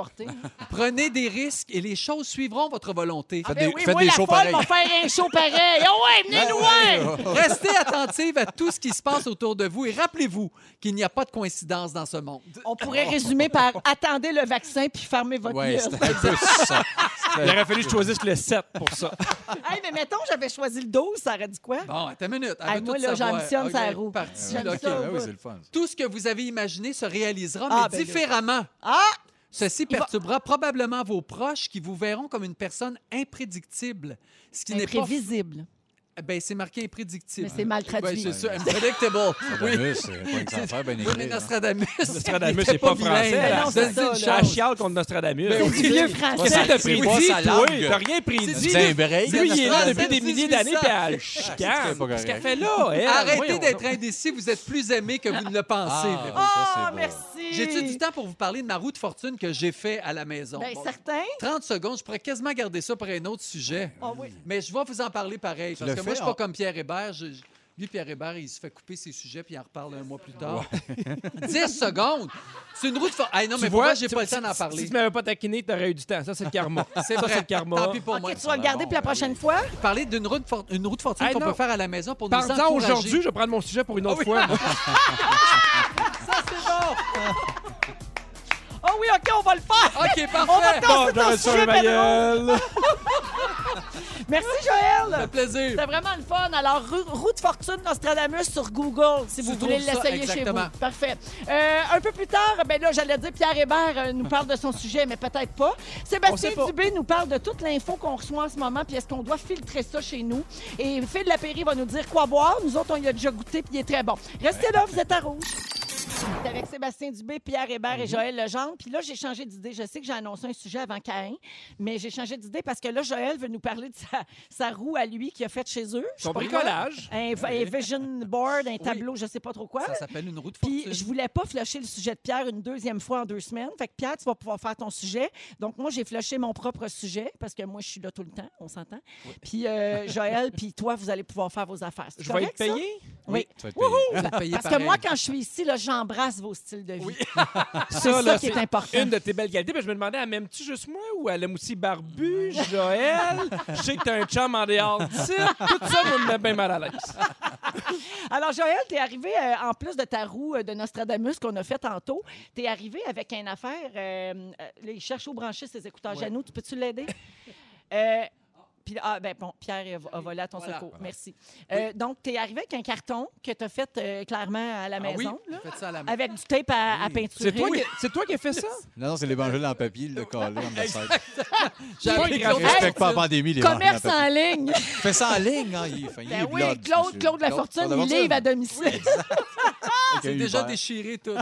(laughs) prenez des risques et les choses suivront votre volonté. Faites Ben des, oui, faites moi, des la shows folle pareils. va faire un show pareil. Oh ouais, venez loin! Restez attentive à tout ce qui se passe autour de vous et rappelez-vous qu'il n'y a pas de coïncidence dans ce monde. On pourrait résumer par attendez le vaccin puis fermez votre Ouais, gueule. c'était un peu ça. (laughs) Il aurait fallu que je choisisse le 7 pour ça. (laughs) Hey, mais mettons, j'avais choisi le 12, ça aurait dit quoi? Bon, attends une minute. elle Hey, veut moi, tout là, savoir. j'ambitionne Ok, sa roue. parti, J'aime là, ok. ça. Ah oui, c'est le fun. Tout ce que vous avez imaginé se réalisera, Ah, mais ben là. différemment. Ah! Ceci Il va- perturbera probablement vos proches qui vous verront comme une personne imprédictible. Ce qui n'est pas. Imprévisible. Ben, c'est marqué imprédictible. Mais c'est mal traduit. Ouais, c'est ça, unpredictable. (laughs) oui. Nostradamus, c'est pas une affaire bien écrite, mais. Nostradamus. Nostradamus, c'est pas français, Ben non, c'est ça, une chiale contre Nostradamus. Ben oui. Vieux Qu'est-ce français. que t'as prédit, toi? T'as rien prédit. C'est break. Lui, il est là depuis des milliers d'années, puis elle c'est chicane. Qu'est-ce qu'elle fait là? Arrêtez d'être indécis, vous êtes plus aimé que vous ne le pensez. Ah, Ah, beau. merci. J'ai-tu du temps pour vous parler de ma roue de fortune que j'ai fait à la maison? Ben, Bon, certain. 30 secondes, je pourrais quasiment garder ça pour un autre sujet. Ah. Mais je vais vous en parler pareil. Parce le que moi, je suis pas en- comme Pierre Hébert. Je- je- lui, Pierre Hébert, il se fait couper ses sujets puis il en reparle un mois plus tard. (laughs) 10 secondes! C'est une roue de fortune. non, Tu mais vois, pourquoi j'ai pas le temps si- d'en Si parler? tu m'avais pas taquiné, t'aurais eu du temps. Ça, c'est le karma. (laughs) C'est Ça, vrai. c'est le karma. Tant pis pour OK, moi. tu vas le garder pour la prochaine fois? Parler d'une roue de, for- une roue de fortune Hey, qu'on peut faire à la maison pour nous Parle-en encourager. aujourd'hui, je vais prendre mon sujet pour une autre oui. fois. (laughs) Ça, c'est bon! Ah oui, OK, on va le faire. OK, On va parfait! tasser Bon, ton sujet, Pedro. (laughs) Merci, Ça fait Joël. plaisir. C'était vraiment le fun. Alors, de fortune Nostradamus sur Google, si Tu vous voulez ça, l'essayer chez vous. Parfait. Euh, un peu plus tard, ben là, j'allais dire Pierre Hébert euh, nous parle de son sujet, mais peut-être pas. Sébastien pas. Dubé nous parle de toute l'info qu'on reçoit en ce moment, puis est-ce qu'on doit filtrer ça chez nous? Et Phil Lapéry va nous dire quoi boire. Nous autres, on y a déjà goûté, puis il est très bon. Restez là, vous êtes à rouge. C'est avec Sébastien Dubé, Pierre Hébert Mhm. et Joël Legendre. Puis là, j'ai changé d'idée. Je sais que j'ai annoncé un sujet avant Caïn, mais j'ai changé d'idée parce que là, Joël veut nous parler de sa, sa roue à lui qu'il a faite chez eux. Je sais Son pas bricolage. Un, un vision board, un tableau, je sais pas trop quoi. Ça s'appelle une roue de Puis fortune. je voulais pas flusher le sujet de Pierre une deuxième fois en deux semaines. Fait que Pierre, tu vas pouvoir faire ton sujet. Donc moi, j'ai flushé mon propre sujet parce que moi, je suis là tout le temps, on s'entend. Puis euh, (laughs) Joël, puis toi, vous allez pouvoir faire vos affaires. C'est Je vais correct, être ça? payé? Oui. Tu vas être payé. Parce que pareil. moi, quand je suis ici, là, j'embrasse vos styles de vie. (laughs) C'est Ça, là, qui est important. Une de tes belles qualités. Puis je me demandais, elle m'aime-tu juste moi ou elle aime aussi Barbu, (laughs) Joël? Je sais que t'as un chum en dehors. Tout ça me met bien mal à l'aise. (laughs) Alors, Joël, t'es arrivé, euh, en plus de ta roue euh, de Nostradamus qu'on a fait tantôt, t'es arrivé avec une affaire. euh, euh, il cherche où brancher ses écouteurs. Ouais. Janou, tu peux-tu l'aider? Puis, ah, ben bon, Pierre a, a volé à ton Voilà. secours. Merci. Euh, Donc, tu es arrivé avec un carton que tu as fait euh, clairement à la Ah oui, maison, là, faites ça à la maison. avec du tape à, à peinturer. C'est toi, qui- c'est toi qui as fait ça? (laughs) Non, non, c'est l'évangile en papier, le collé. (laughs) J'ai Pas. Claude Respecte la pandémie, en Commerce en ligne. (laughs) Fais ça en ligne, hein, il, fait, il Ben est oui, blood, Claude. Claude La Fortune, Claude il livre à domicile. C'est déjà déchiré tout.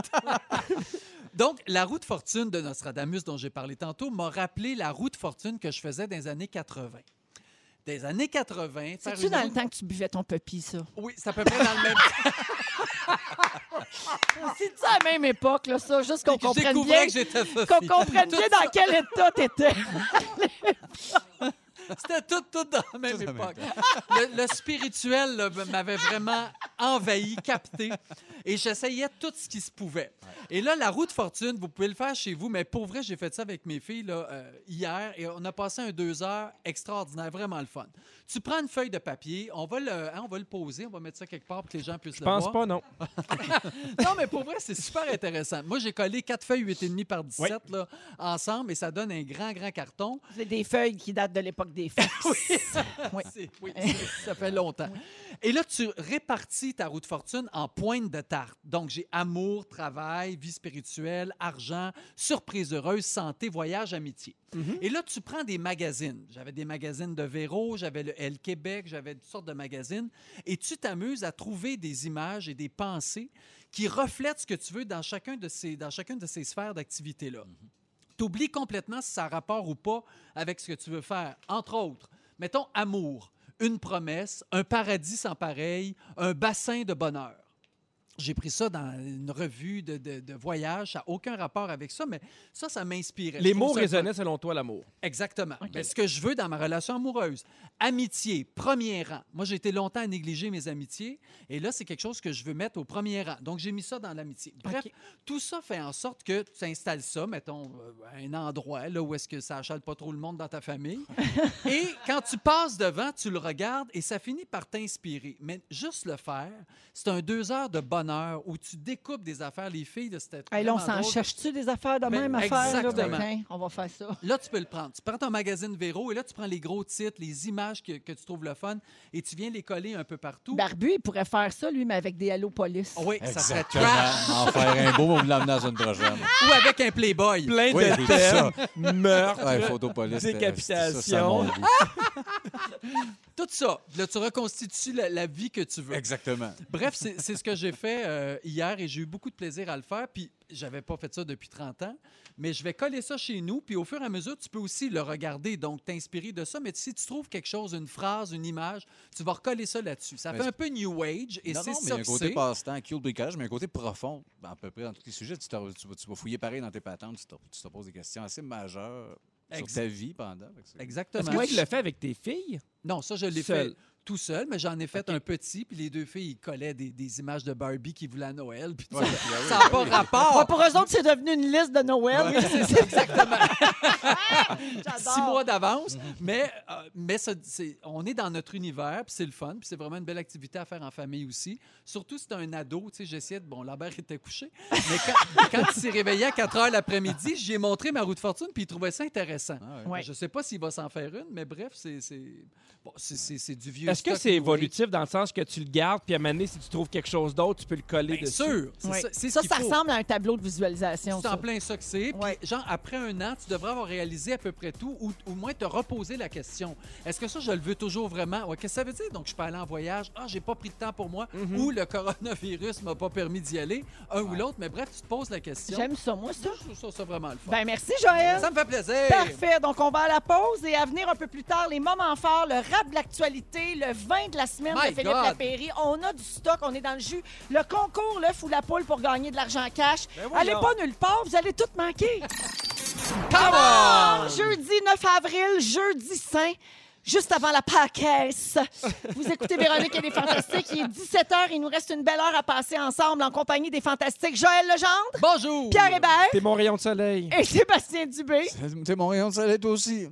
Donc, la roue de fortune de Nostradamus dont j'ai parlé tantôt m'a rappelé la roue de fortune que je faisais dans les années 80. Des années 80, faire C'est-tu dans le temps que tu buvais ton puppy, ça? Oui, c'est à peu près dans le même (laughs) C'est-tu à la même époque, là, ça? Juste qu'on temps. Comprenne bien, qu'on comprenne bien dans quel état t'étais. (laughs) C'était tout, tout dans la même Tout époque. Le, le spirituel m'avait vraiment envahi, capté. Et j'essayais tout ce qui se pouvait. Et là, la roue de fortune, vous pouvez le faire chez vous, mais pour vrai, j'ai fait ça avec mes filles là, euh, hier et on a passé un deux heures extraordinaire, vraiment le fun. Tu prends une feuille de papier, on va le, hein, on va le poser, on va mettre ça quelque part pour que les gens puissent Je le pense voir. pas, non. (laughs) Non, mais pour vrai, c'est super intéressant. Moi, j'ai collé quatre feuilles 8,5 par 17 là, ensemble et ça donne un grand, grand carton. C'est des feuilles qui datent de l'époque des (laughs) fêtes. Oui. C'est- ça fait longtemps. Et là, tu répartis ta roue de fortune en pointes de tarte. Donc, j'ai amour, travail, vie spirituelle, argent, surprise heureuse, santé, voyage, amitié. Et là, tu prends des magazines. J'avais des magazines de Véro, j'avais le Elle Québec, j'avais toutes sortes de magazines. Et tu t'amuses à trouver des images et des pensées qui reflètent ce que tu veux dans, chacun de ces, dans chacune de ces sphères d'activité-là. Tu oublies complètement si ça a rapport ou pas avec ce que tu veux faire. Entre autres, mettons amour, une promesse, un paradis sans pareil, un bassin de bonheur. J'ai pris ça dans une revue de, de- de voyage. Ça n'a aucun rapport avec ça, mais ça, ça m'inspirait. Les mots résonnaient selon toi, l'amour. Exactement. Ben, ce que je veux dans ma relation amoureuse, amitié, premier rang. Moi, j'ai été longtemps à négliger mes amitiés, et là, c'est quelque chose que je veux mettre au premier rang. Donc, j'ai mis ça dans l'amitié. Bref, tout ça fait en sorte que tu installes ça, mettons, euh, à un endroit là, où est-ce que ça achète pas trop le monde dans ta famille. (laughs) et quand tu passes devant, tu le regardes, et ça finit par t'inspirer. Mais juste le faire, c'est un deux heures de bonheur où tu découpes des affaires. Les filles, de c'était Hey, là, on s'en cherche-tu des affaires de Ben, même à faire? là? Ben, exactement. tiens, on va faire ça. Là, tu peux le prendre. Tu prends ton magazine Véro et là, tu prends les gros titres, les images que, que tu trouves le fun et tu viens les coller un peu partout. Barbu, il pourrait faire ça, lui, mais avec des. Ah oui, ça serait trash. En faire un beau, on vous l'emmener dans une prochaine. Ou avec un Playboy. Plein Oui, de c'est thèmes, ça. meurtre. Ouais, c'était- Décapitation. ça, ça. (laughs) Tout ça. Là, tu reconstitues la, la vie que tu veux. Exactement. Bref, c'est c'est ce que j'ai fait euh, hier et j'ai eu beaucoup de plaisir à le faire. Puis, j'avais pas fait ça depuis 30 ans. Mais je vais coller ça chez nous. Puis, au fur et à mesure, tu peux aussi le regarder, donc t'inspirer de ça. Mais si tu trouves quelque chose, une phrase, une image, tu vas recoller ça là-dessus. Ça Mais fait un peu New Age et c'est non, mais il y ça a un côté passe-temps, cute bricolage, mais un côté profond, à peu près dans tous les sujets. Tu, vas, tu vas fouiller pareil dans tes patentes, tu te, tu te poses des questions assez majeures sur ta vie pendant. Exactement. Est-ce que tu le fais avec tes filles? Non, ça, je l'ai Seul. fait tout seul, mais j'en ai fait un petit, puis les deux filles, ils collaient des, des images de Barbie qui voulaient à Noël. Puis tout Ouais, ça. n'a pas oui. rapport. Ouais, pour eux autres, c'est devenu une liste de Noël. Ouais, c'est ça, exactement. (laughs) Six mois d'avance. Mais, euh, mais ça- on est dans notre univers, puis c'est le fun, puis c'est vraiment une belle activité à faire en famille aussi. Surtout si tu un ado. Tu sais, j'essayais de. Bon, Lambert était couché. Mais quand, (laughs) quand il s'est réveillé à 4 heures l'après-midi, j'ai montré ma roue de fortune, puis il trouvait ça intéressant. Ah ouais. Ouais. Je sais pas s'il va s'en faire une, mais bref, c'est c'est- bon, c'est- c'est- c'est du vieux Est-ce que c'est évolutif dans le sens que tu le gardes, puis à un moment donné, si tu trouves quelque chose d'autre, tu peux le coller Bien dessus? sûr. C'est ça, ce Ça, qu'il ça faut. ressemble à un tableau de visualisation. C'est ça. en plein ça que c'est. Puis, Ouais. genre, après un an, tu devrais avoir réalisé à peu près tout ou au moins te reposer la question. Est-ce que ça, je le veux toujours vraiment? Ouais, Qu'est-ce que ça veut dire? Donc, je peux aller en voyage. Ah, j'ai pas pris de temps pour moi. Mm-hmm. Ou le coronavirus m'a pas permis d'y aller. Un ou l'autre. Mais bref, tu te poses la question. J'aime ça, moi, ça. Je trouve ça, ça vraiment le fun. Ben, merci, Joël. ça me fait plaisir. Parfait. Donc, on va à la pause et à venir un peu plus tard, les moments forts, le rap de l'actualité, le vin de la semaine My de Philippe God. Lapéry. On a du stock, on est dans le jus. Le concours, l'œuf ou la poule pour gagner de l'argent cash. Ben allez pas nulle part, vous allez tout manquer. Come on! Jeudi 9 avril, jeudi saint. Juste avant la Pâquesse. Vous écoutez Véronique et les Fantastiques. Il est 17h. Il nous reste une belle heure à passer ensemble en compagnie des Fantastiques Joël Legendre, Bonjour! Pierre Hébert T'es mon rayon de soleil. et Sébastien Dubé. T'es mon rayon de soleil, toi aussi.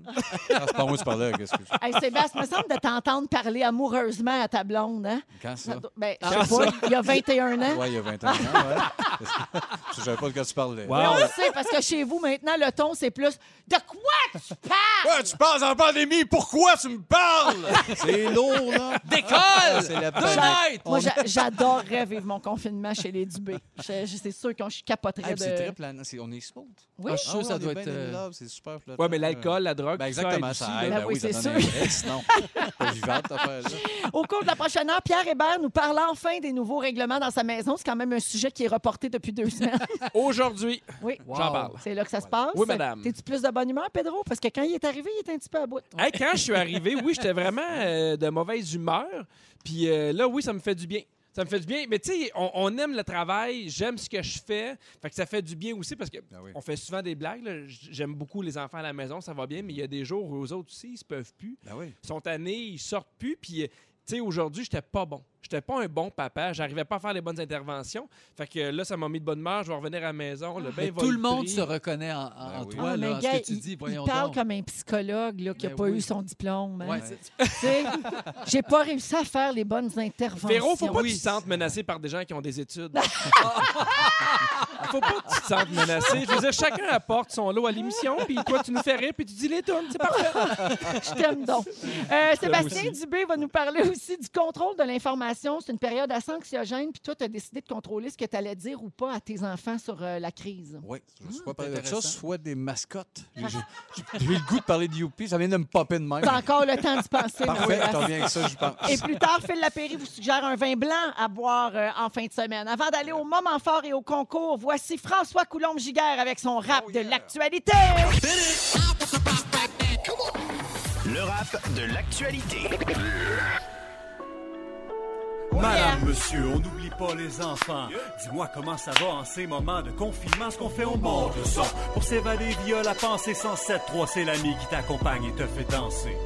Ah, c'est pas moi qui parlais. Qu'est-ce que je... Hey, Sébastien, me semble de t'entendre parler amoureusement à ta blonde, hein? Quand ça? Ben, je sais pas, il y a 21 ans. Ouais, il y a 20 ans. ouais. Je savais pas de quoi tu parlais. Wow. Mais on le sait, parce que chez vous, maintenant, le ton, c'est plus « De quoi tu parles? Ouais, tu parles en pandémie, pourquoi tu me parles? (laughs) C'est lourd, là. D'école! C'est la Deux! Moi, j'a- j'adorerais vivre mon confinement chez les Dubé. Je- je- C'est sûr qu'on je capoterais Ah, puis c'est de... très. C'est- On est smooth. Oui, Ah, je suis sûr que ça doit être. euh, love, C'est super flottant. Ouais, mais l'alcool, la drogue, Ben tout exactement, ça ça aide aide. Ben Ben oui, c'est sûr. (laughs) Pas cette affaire-là. Au cours de la prochaine heure, Pierre Hébert nous parle enfin des nouveaux règlements dans sa maison. C'est quand même un sujet qui est reporté depuis deux semaines. (laughs) Aujourd'hui, Oui. Wow. j'en parle. C'est là que ça se passe. Oui, madame. T'es-tu plus de bonne humeur, Pedro? Parce que quand il est arrivé, il était un petit peu à bout. Hey, quand je suis arrivé, oui, j'étais vraiment euh, de mauvaise humeur. Puis euh, là, oui, ça me fait du bien. Ça me fait du bien. Mais tu sais, on, on aime le travail, j'aime ce que je fais. Fait que ça fait du bien aussi parce que Ah oui. on fait souvent des blagues. là. J'aime beaucoup les enfants à la maison, ça va bien, mais il y a des jours où eux autres aussi, ils se peuvent plus. Ben oui. Ils sont tannés, ils sortent plus. Puis, euh, tu sais, aujourd'hui, j'étais pas bon. J'étais pas un bon papa. J'arrivais pas à faire les bonnes interventions. Fait que là, ça m'a mis de bonne humeur. Je vais revenir à la maison. Le bain Mais va tout le monde se reconnaît en, en- Ben oui. toi, Ah, là, mais en gars, ce que tu il, dis. il Voyons parle donc. comme un psychologue là, qui n'a Ben pas oui. eu son diplôme. hein. Ouais, Ouais. c'est- Tu sais, J'ai pas réussi à faire les bonnes interventions. Véro, faut pas que tu te sentes menacé par des gens qui ont des études. (laughs) (laughs) faut pas que tu te sentes menacé. Je veux dire, chacun apporte son lot à l'émission, puis toi, tu nous fais rire, puis tu dis les tonnes. C'est parfait. (laughs) Je t'aime donc. Euh, Sébastien aussi. Dubé va nous parler aussi du contrôle de l'information. C'est une période assez anxiogène, puis toi, tu as décidé de contrôler ce que tu allais dire ou pas à tes enfants sur euh, la crise. Oui, je soit parler de ça, intéressant. soit des mascottes. J'ai eu le goût de parler de Youpi, ça vient de me popper de même. T'as encore le temps d'y penser. Parfait, je reviens avec ça, je pense. Et plus tard, Phil Lapéry vous suggère un vin blanc à boire euh, en fin de semaine. Avant d'aller au moment fort et au concours, voici François Coulombe-Giguère avec son rap de l'actualité. Le rap de l'actualité. Madame, monsieur, on n'oublie pas les enfants. Dis-moi comment ça va en ces moments de confinement. Ce qu'on fait, on monte le son. Pour s'évader via la pensée 107.3, c'est l'ami qui t'accompagne et te fait danser.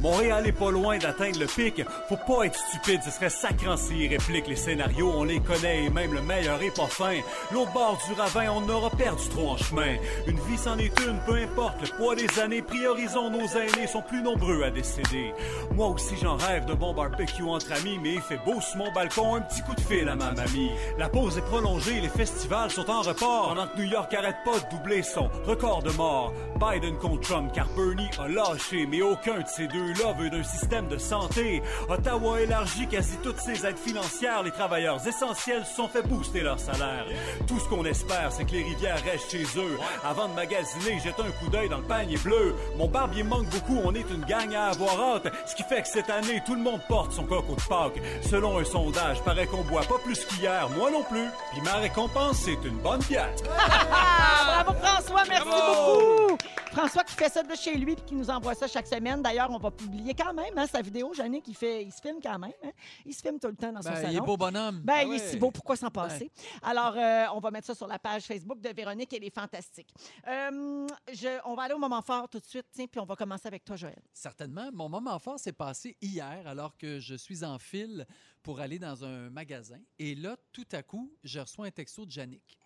Montréal est pas loin d'atteindre le pic. Faut pas être stupide, ce serait sacrant s'il réplique. Les scénarios, on les connaît et même le meilleur est pas fin. L'autre bord du ravin, on aura perdu trop en chemin. Une vie c'en est une, peu importe le poids des années. Priorisons nos aînés, sont plus nombreux à décéder. Moi aussi j'en rêve de bon barbecue entre amis, mais il fait beau sur mon balcon, un petit coup de fil à ma mamie. La pause est prolongée, les festivals sont en report. Pendant que New York arrête pas de doubler son record de mort. Biden contre Trump, car Bernie a lâché, mais aucun de ces d'un système de santé. Ottawa élargit quasi toutes ses aides financières. Les travailleurs essentiels se sont fait booster leur salaire. Tout ce qu'on espère, c'est que les rivières restent chez eux. Avant de magasiner, jette un coup d'œil dans le panier bleu. Mon barbier manque beaucoup, on est une gang à avoir hâte. Ce qui fait que cette année, tout le monde porte son coco de Pâques. Selon un sondage, paraît qu'on boit pas plus qu'hier, moi non plus. Puis ma récompense, c'est une bonne bière. Ah, bravo François, merci beaucoup. François qui fait ça de chez lui et qui nous envoie ça chaque semaine. D'ailleurs, on va publier quand même hein, sa vidéo. Jannick, il, fait, il se filme quand même. hein. Il se filme tout le temps dans son Ben, salon. il est beau bonhomme. Ben, Ah il est si beau, pourquoi s'en passer? Alors, euh, on va mettre ça sur la page Facebook de Véronique, elle est fantastique. Euh, je- on va aller au moment fort tout de suite, tiens, puis on va commencer avec toi, Joël. Certainement. Mon moment fort s'est passé hier alors que je suis en file pour aller dans un magasin. Et là, tout à coup, je reçois un texto de Yannick.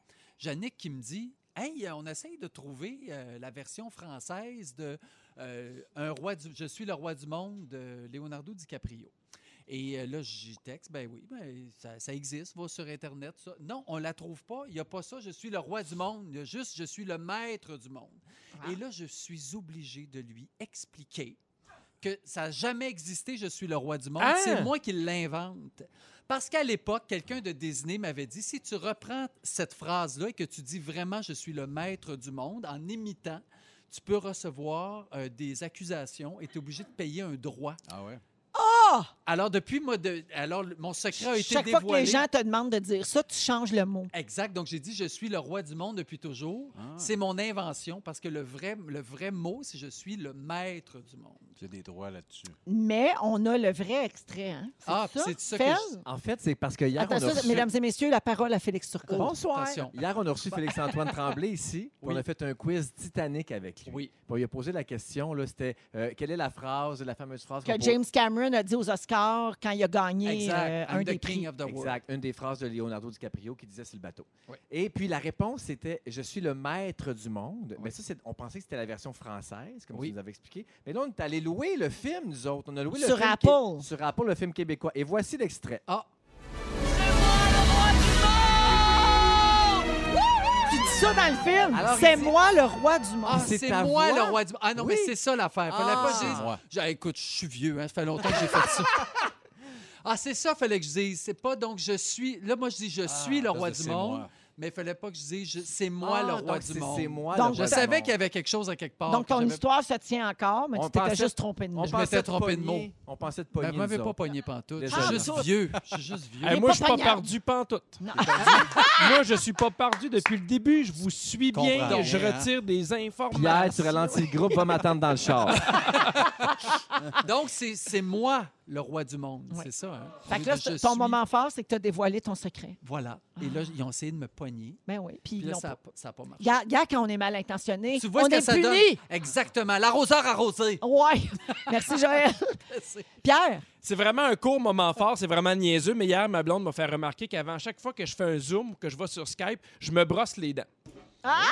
Yannick qui me dit Hey, on essaye de trouver euh, la version française de euh, un roi du, Je suis le roi du monde de Leonardo DiCaprio. Et euh, là, j'y texte, ben oui, ben, ça, ça existe, va sur Internet. ça. Non, on la trouve pas. Il n'y a pas ça, je suis le roi du monde. Il y a juste, je suis le maître du monde. Et là, je suis obligé de lui expliquer que ça n'a jamais existé, je suis le roi du monde. Ah! C'est moi qui l'invente. Parce qu'à l'époque, quelqu'un de Disney m'avait dit, si tu reprends cette phrase-là et que tu dis vraiment, je suis le maître du monde, en imitant, tu peux recevoir euh, des accusations et tu es obligé de payer un droit. Ah? Alors, depuis, moi, de, alors, mon secret a été Chaque fois dévoilé. que les gens te demandent de dire ça, tu changes le mot. Exact. Donc, j'ai dit, je suis le roi du monde depuis toujours. Ah. C'est mon invention parce que le vrai, le vrai mot, c'est je suis le maître du monde. J'ai des droits là-dessus. Mais on a le vrai extrait. Hein? Ah, c'est ça que je- En fait, c'est parce que hier, on a reçu... mesdames et messieurs, la parole à Félix Turcot. Bonsoir. Attention. Hier, on a reçu Félix-Antoine Tremblay ici. Oui. On a fait un quiz titanique avec lui. Oui. Puis on lui a posé la question, là, c'était euh, quelle est la phrase, la fameuse phrase Que James Cameron a dit aux Oscars quand il a gagné Exact. euh, un the des king prix. of the world. Exact, une des phrases de Leonardo DiCaprio qui disait sur le bateau. Oui. Et puis la réponse c'était je suis le maître du monde. Mais ça c'est- on pensait que c'était la version française comme Oui. tu nous avais expliqué. Mais là on est allé louer le film nous autres, on a loué le Sur film Apple. sur Apple le film québécois et voici l'extrait. Ah, ça dans le film. Alors, C'est il dit- moi le roi du monde. ah, c'est c'est ta moi voix? le roi du monde. Ah non, Oui. mais c'est ça l'affaire. Fallait Ah. pas que je C'est dise-. J'ai- écoute, je suis vieux, hein, ça fait longtemps que j'ai fait ça. (laughs) Ah, c'est ça, fallait que je dise. C'est pas donc je suis. Là, moi, je dis je suis le roi du monde, moi. Mais il fallait pas que je dise c'est moi Ah, le roi du c'est- monde. C'est moi Donc, le Je roi savais qu'il y avait quelque chose à quelque part. Donc, que ton histoire se tient encore, mais On tu t'étais juste trompé de nom. on Je m'étais de trompé de mot. On pensait de Ben, pogner m'avez nous pas pogné pantoute. Je suis juste vieux. Je suis juste vieux. Moi, je suis pas perdu pantoute. (laughs) Moi, je suis pas perdu depuis le début. Je vous suis bien. Je retire des informations. Pierre, tu ralentis le groupe, va m'attendre dans le char. (laughs) Donc, c'est c'est moi le roi du monde. Ouais. C'est ça. Hein? Fait que là, Je ton suis- moment fort, c'est que tu as dévoilé ton secret. Voilà. Et là, ils ont essayé de me pogner. Ben oui. Puis là, ça pas. n'a pas, marché. Regarde, regarde quand on est mal intentionné. Tu vois on ce que est ça puni. donne? Exactement. L'arroseur arrosé. Ouais. Merci, Joël. (laughs) Pierre, C'est vraiment un court moment fort, c'est vraiment niaiseux, mais hier, ma blonde m'a fait remarquer qu'avant chaque fois que je fais un Zoom que je vais sur Skype, je me brosse les dents. Ah!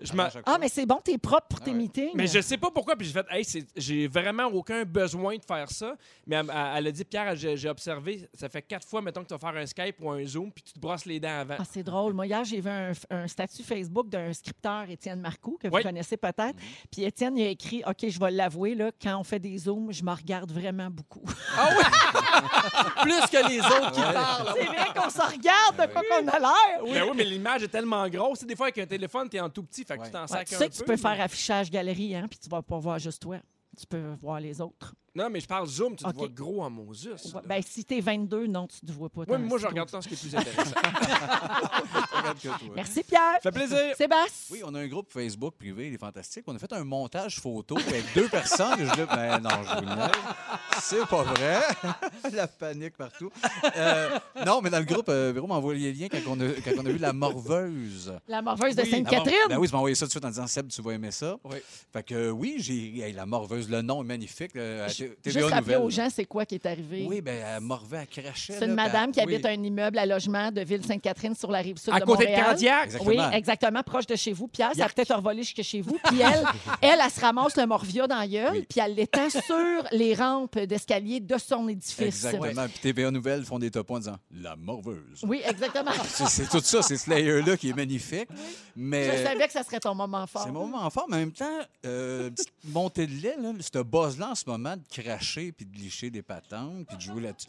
Je ah, mais c'est bon, t'es propre pour tes Ah ouais. meetings. Mais je sais pas pourquoi, puis j'ai fait, hey, c'est- j'ai vraiment aucun besoin de faire ça. Mais elle, elle- elle a dit, Pierre, j'ai j'ai observé, ça fait quatre fois, mettons, que tu vas faire un Skype ou un Zoom, puis tu te brosses les dents avant. Ah, c'est drôle. Moi, hier, j'ai vu un, un statut Facebook d'un scripteur, Étienne Marcoux, que vous connaissez peut-être. Puis Étienne, il a écrit OK, je vais l'avouer, là, quand on fait des zooms, je me regarde vraiment beaucoup. Ah oui! (laughs) Plus que les autres qui parlent. c'est vrai qu'on se regarde de quoi qu'on a l'air. Ben oui, mais l'image est tellement grosse. Tu sais, Des fois, avec un téléphone, t'es en tout petit, fait que Ouais. tu t'en Ouais, sacs tu un sais que peu. tu peux mais- faire affichage galerie, hein, puis tu vas pas voir juste toi. Tu peux voir les autres. Non, mais je parle Zoom, tu te vois gros en Moses. Ouais, Ben, si t'es 22, non, tu ne vois pas. Oui, mais moi, je regarde tant ce qui est plus intéressant. (laughs) Regarde que toi. Merci, Pierre. Ça fait plaisir. Sébastien. Oui, on a un groupe Facebook privé, il est fantastique. On a fait un montage photo avec deux personnes. Et je dis, ben non, je vous. C'est pas vrai. (laughs) la panique partout. Euh, non, mais dans le groupe, euh, Véro m'a envoyé le lien quand on, a, quand on a vu La Morveuse. La morveuse de Oui, Sainte-Catherine. Ben oui, m'as envoyé ça tout de suite en disant Seb, tu vas aimer ça. Oui. Fait que oui, j'ai hey, La Morveuse, le nom est magnifique. euh, Juste rappeler aux gens, c'est quoi qui est arrivé. Oui, ben elle morvait, elle crachait. C'est une là, madame qui habite un immeuble à logement de Ville-Sainte-Catherine sur la rive sud À de côté de Montréal. Candiac. Exactement. Oui, exactement, proche de chez vous. Pierre, ça a peut-être revolé jusque chez vous. Puis elle, (laughs) elle, elle se ramasse le morvia dans la gueule, Oui. puis elle l'étend sur les rampes d'escalier de son édifice. Exactement. Puis TVA Nouvelles font des topos en disant La Morveuse. Oui, exactement. (laughs) C'est tout ça, c'est ce layer-là qui est magnifique. Mais Je savais que ça serait ton moment fort. c'est mon moment fort, mais en même temps, euh, petite montée de lait, là, ce buzz-là en ce moment de cracher puis de licher des patentes puis de jouer là-dessus.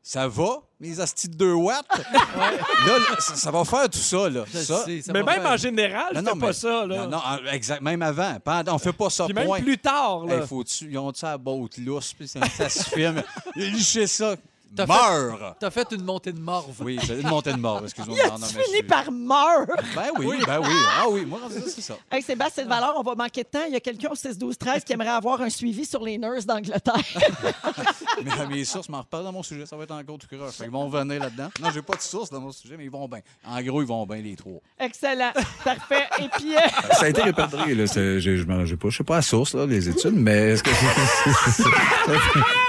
Ça va, mes astis de 2 watts? (laughs) Là, là, ça, ça va faire tout ça. Là. Je ça. sais, ça Mais même faire- en général, Non, je non, fais pas mais- ça. Là. Non, non, exact, même avant. Pendant, on fait pas ça, Puis même point. plus tard. Là. Hey, faut-tu, ils ont-tu à la botte lousse, puis ça, ça se filme. (laughs) Liché ça. T'as fait- Meurs! T'as fait une montée de morve. Oui, c'est une montée de mort, excuse-moi. Il a Non, non, mais fini je par mort. Ben oui, ben oui. Ah oui, moi, rendu là, c'est ça. Hey, Sébastien de Valeur, on va manquer de temps. Il y a quelqu'un au 6-12-13 qui aimerait avoir un suivi sur les nurses d'Angleterre. (laughs) Mais mes sources m'en reparlent dans mon sujet, ça va être encore tout. Fait qu'ils vont venir là-dedans. Non, j'ai pas de source dans mon sujet, mais ils vont bien. En gros, ils vont bien les trois. Excellent. Parfait. Et puis, euh, Ça a été répertorié, là. C'est- Je, je, m'en- j'ai pas, je sais pas la source, là, les études, mais est-ce que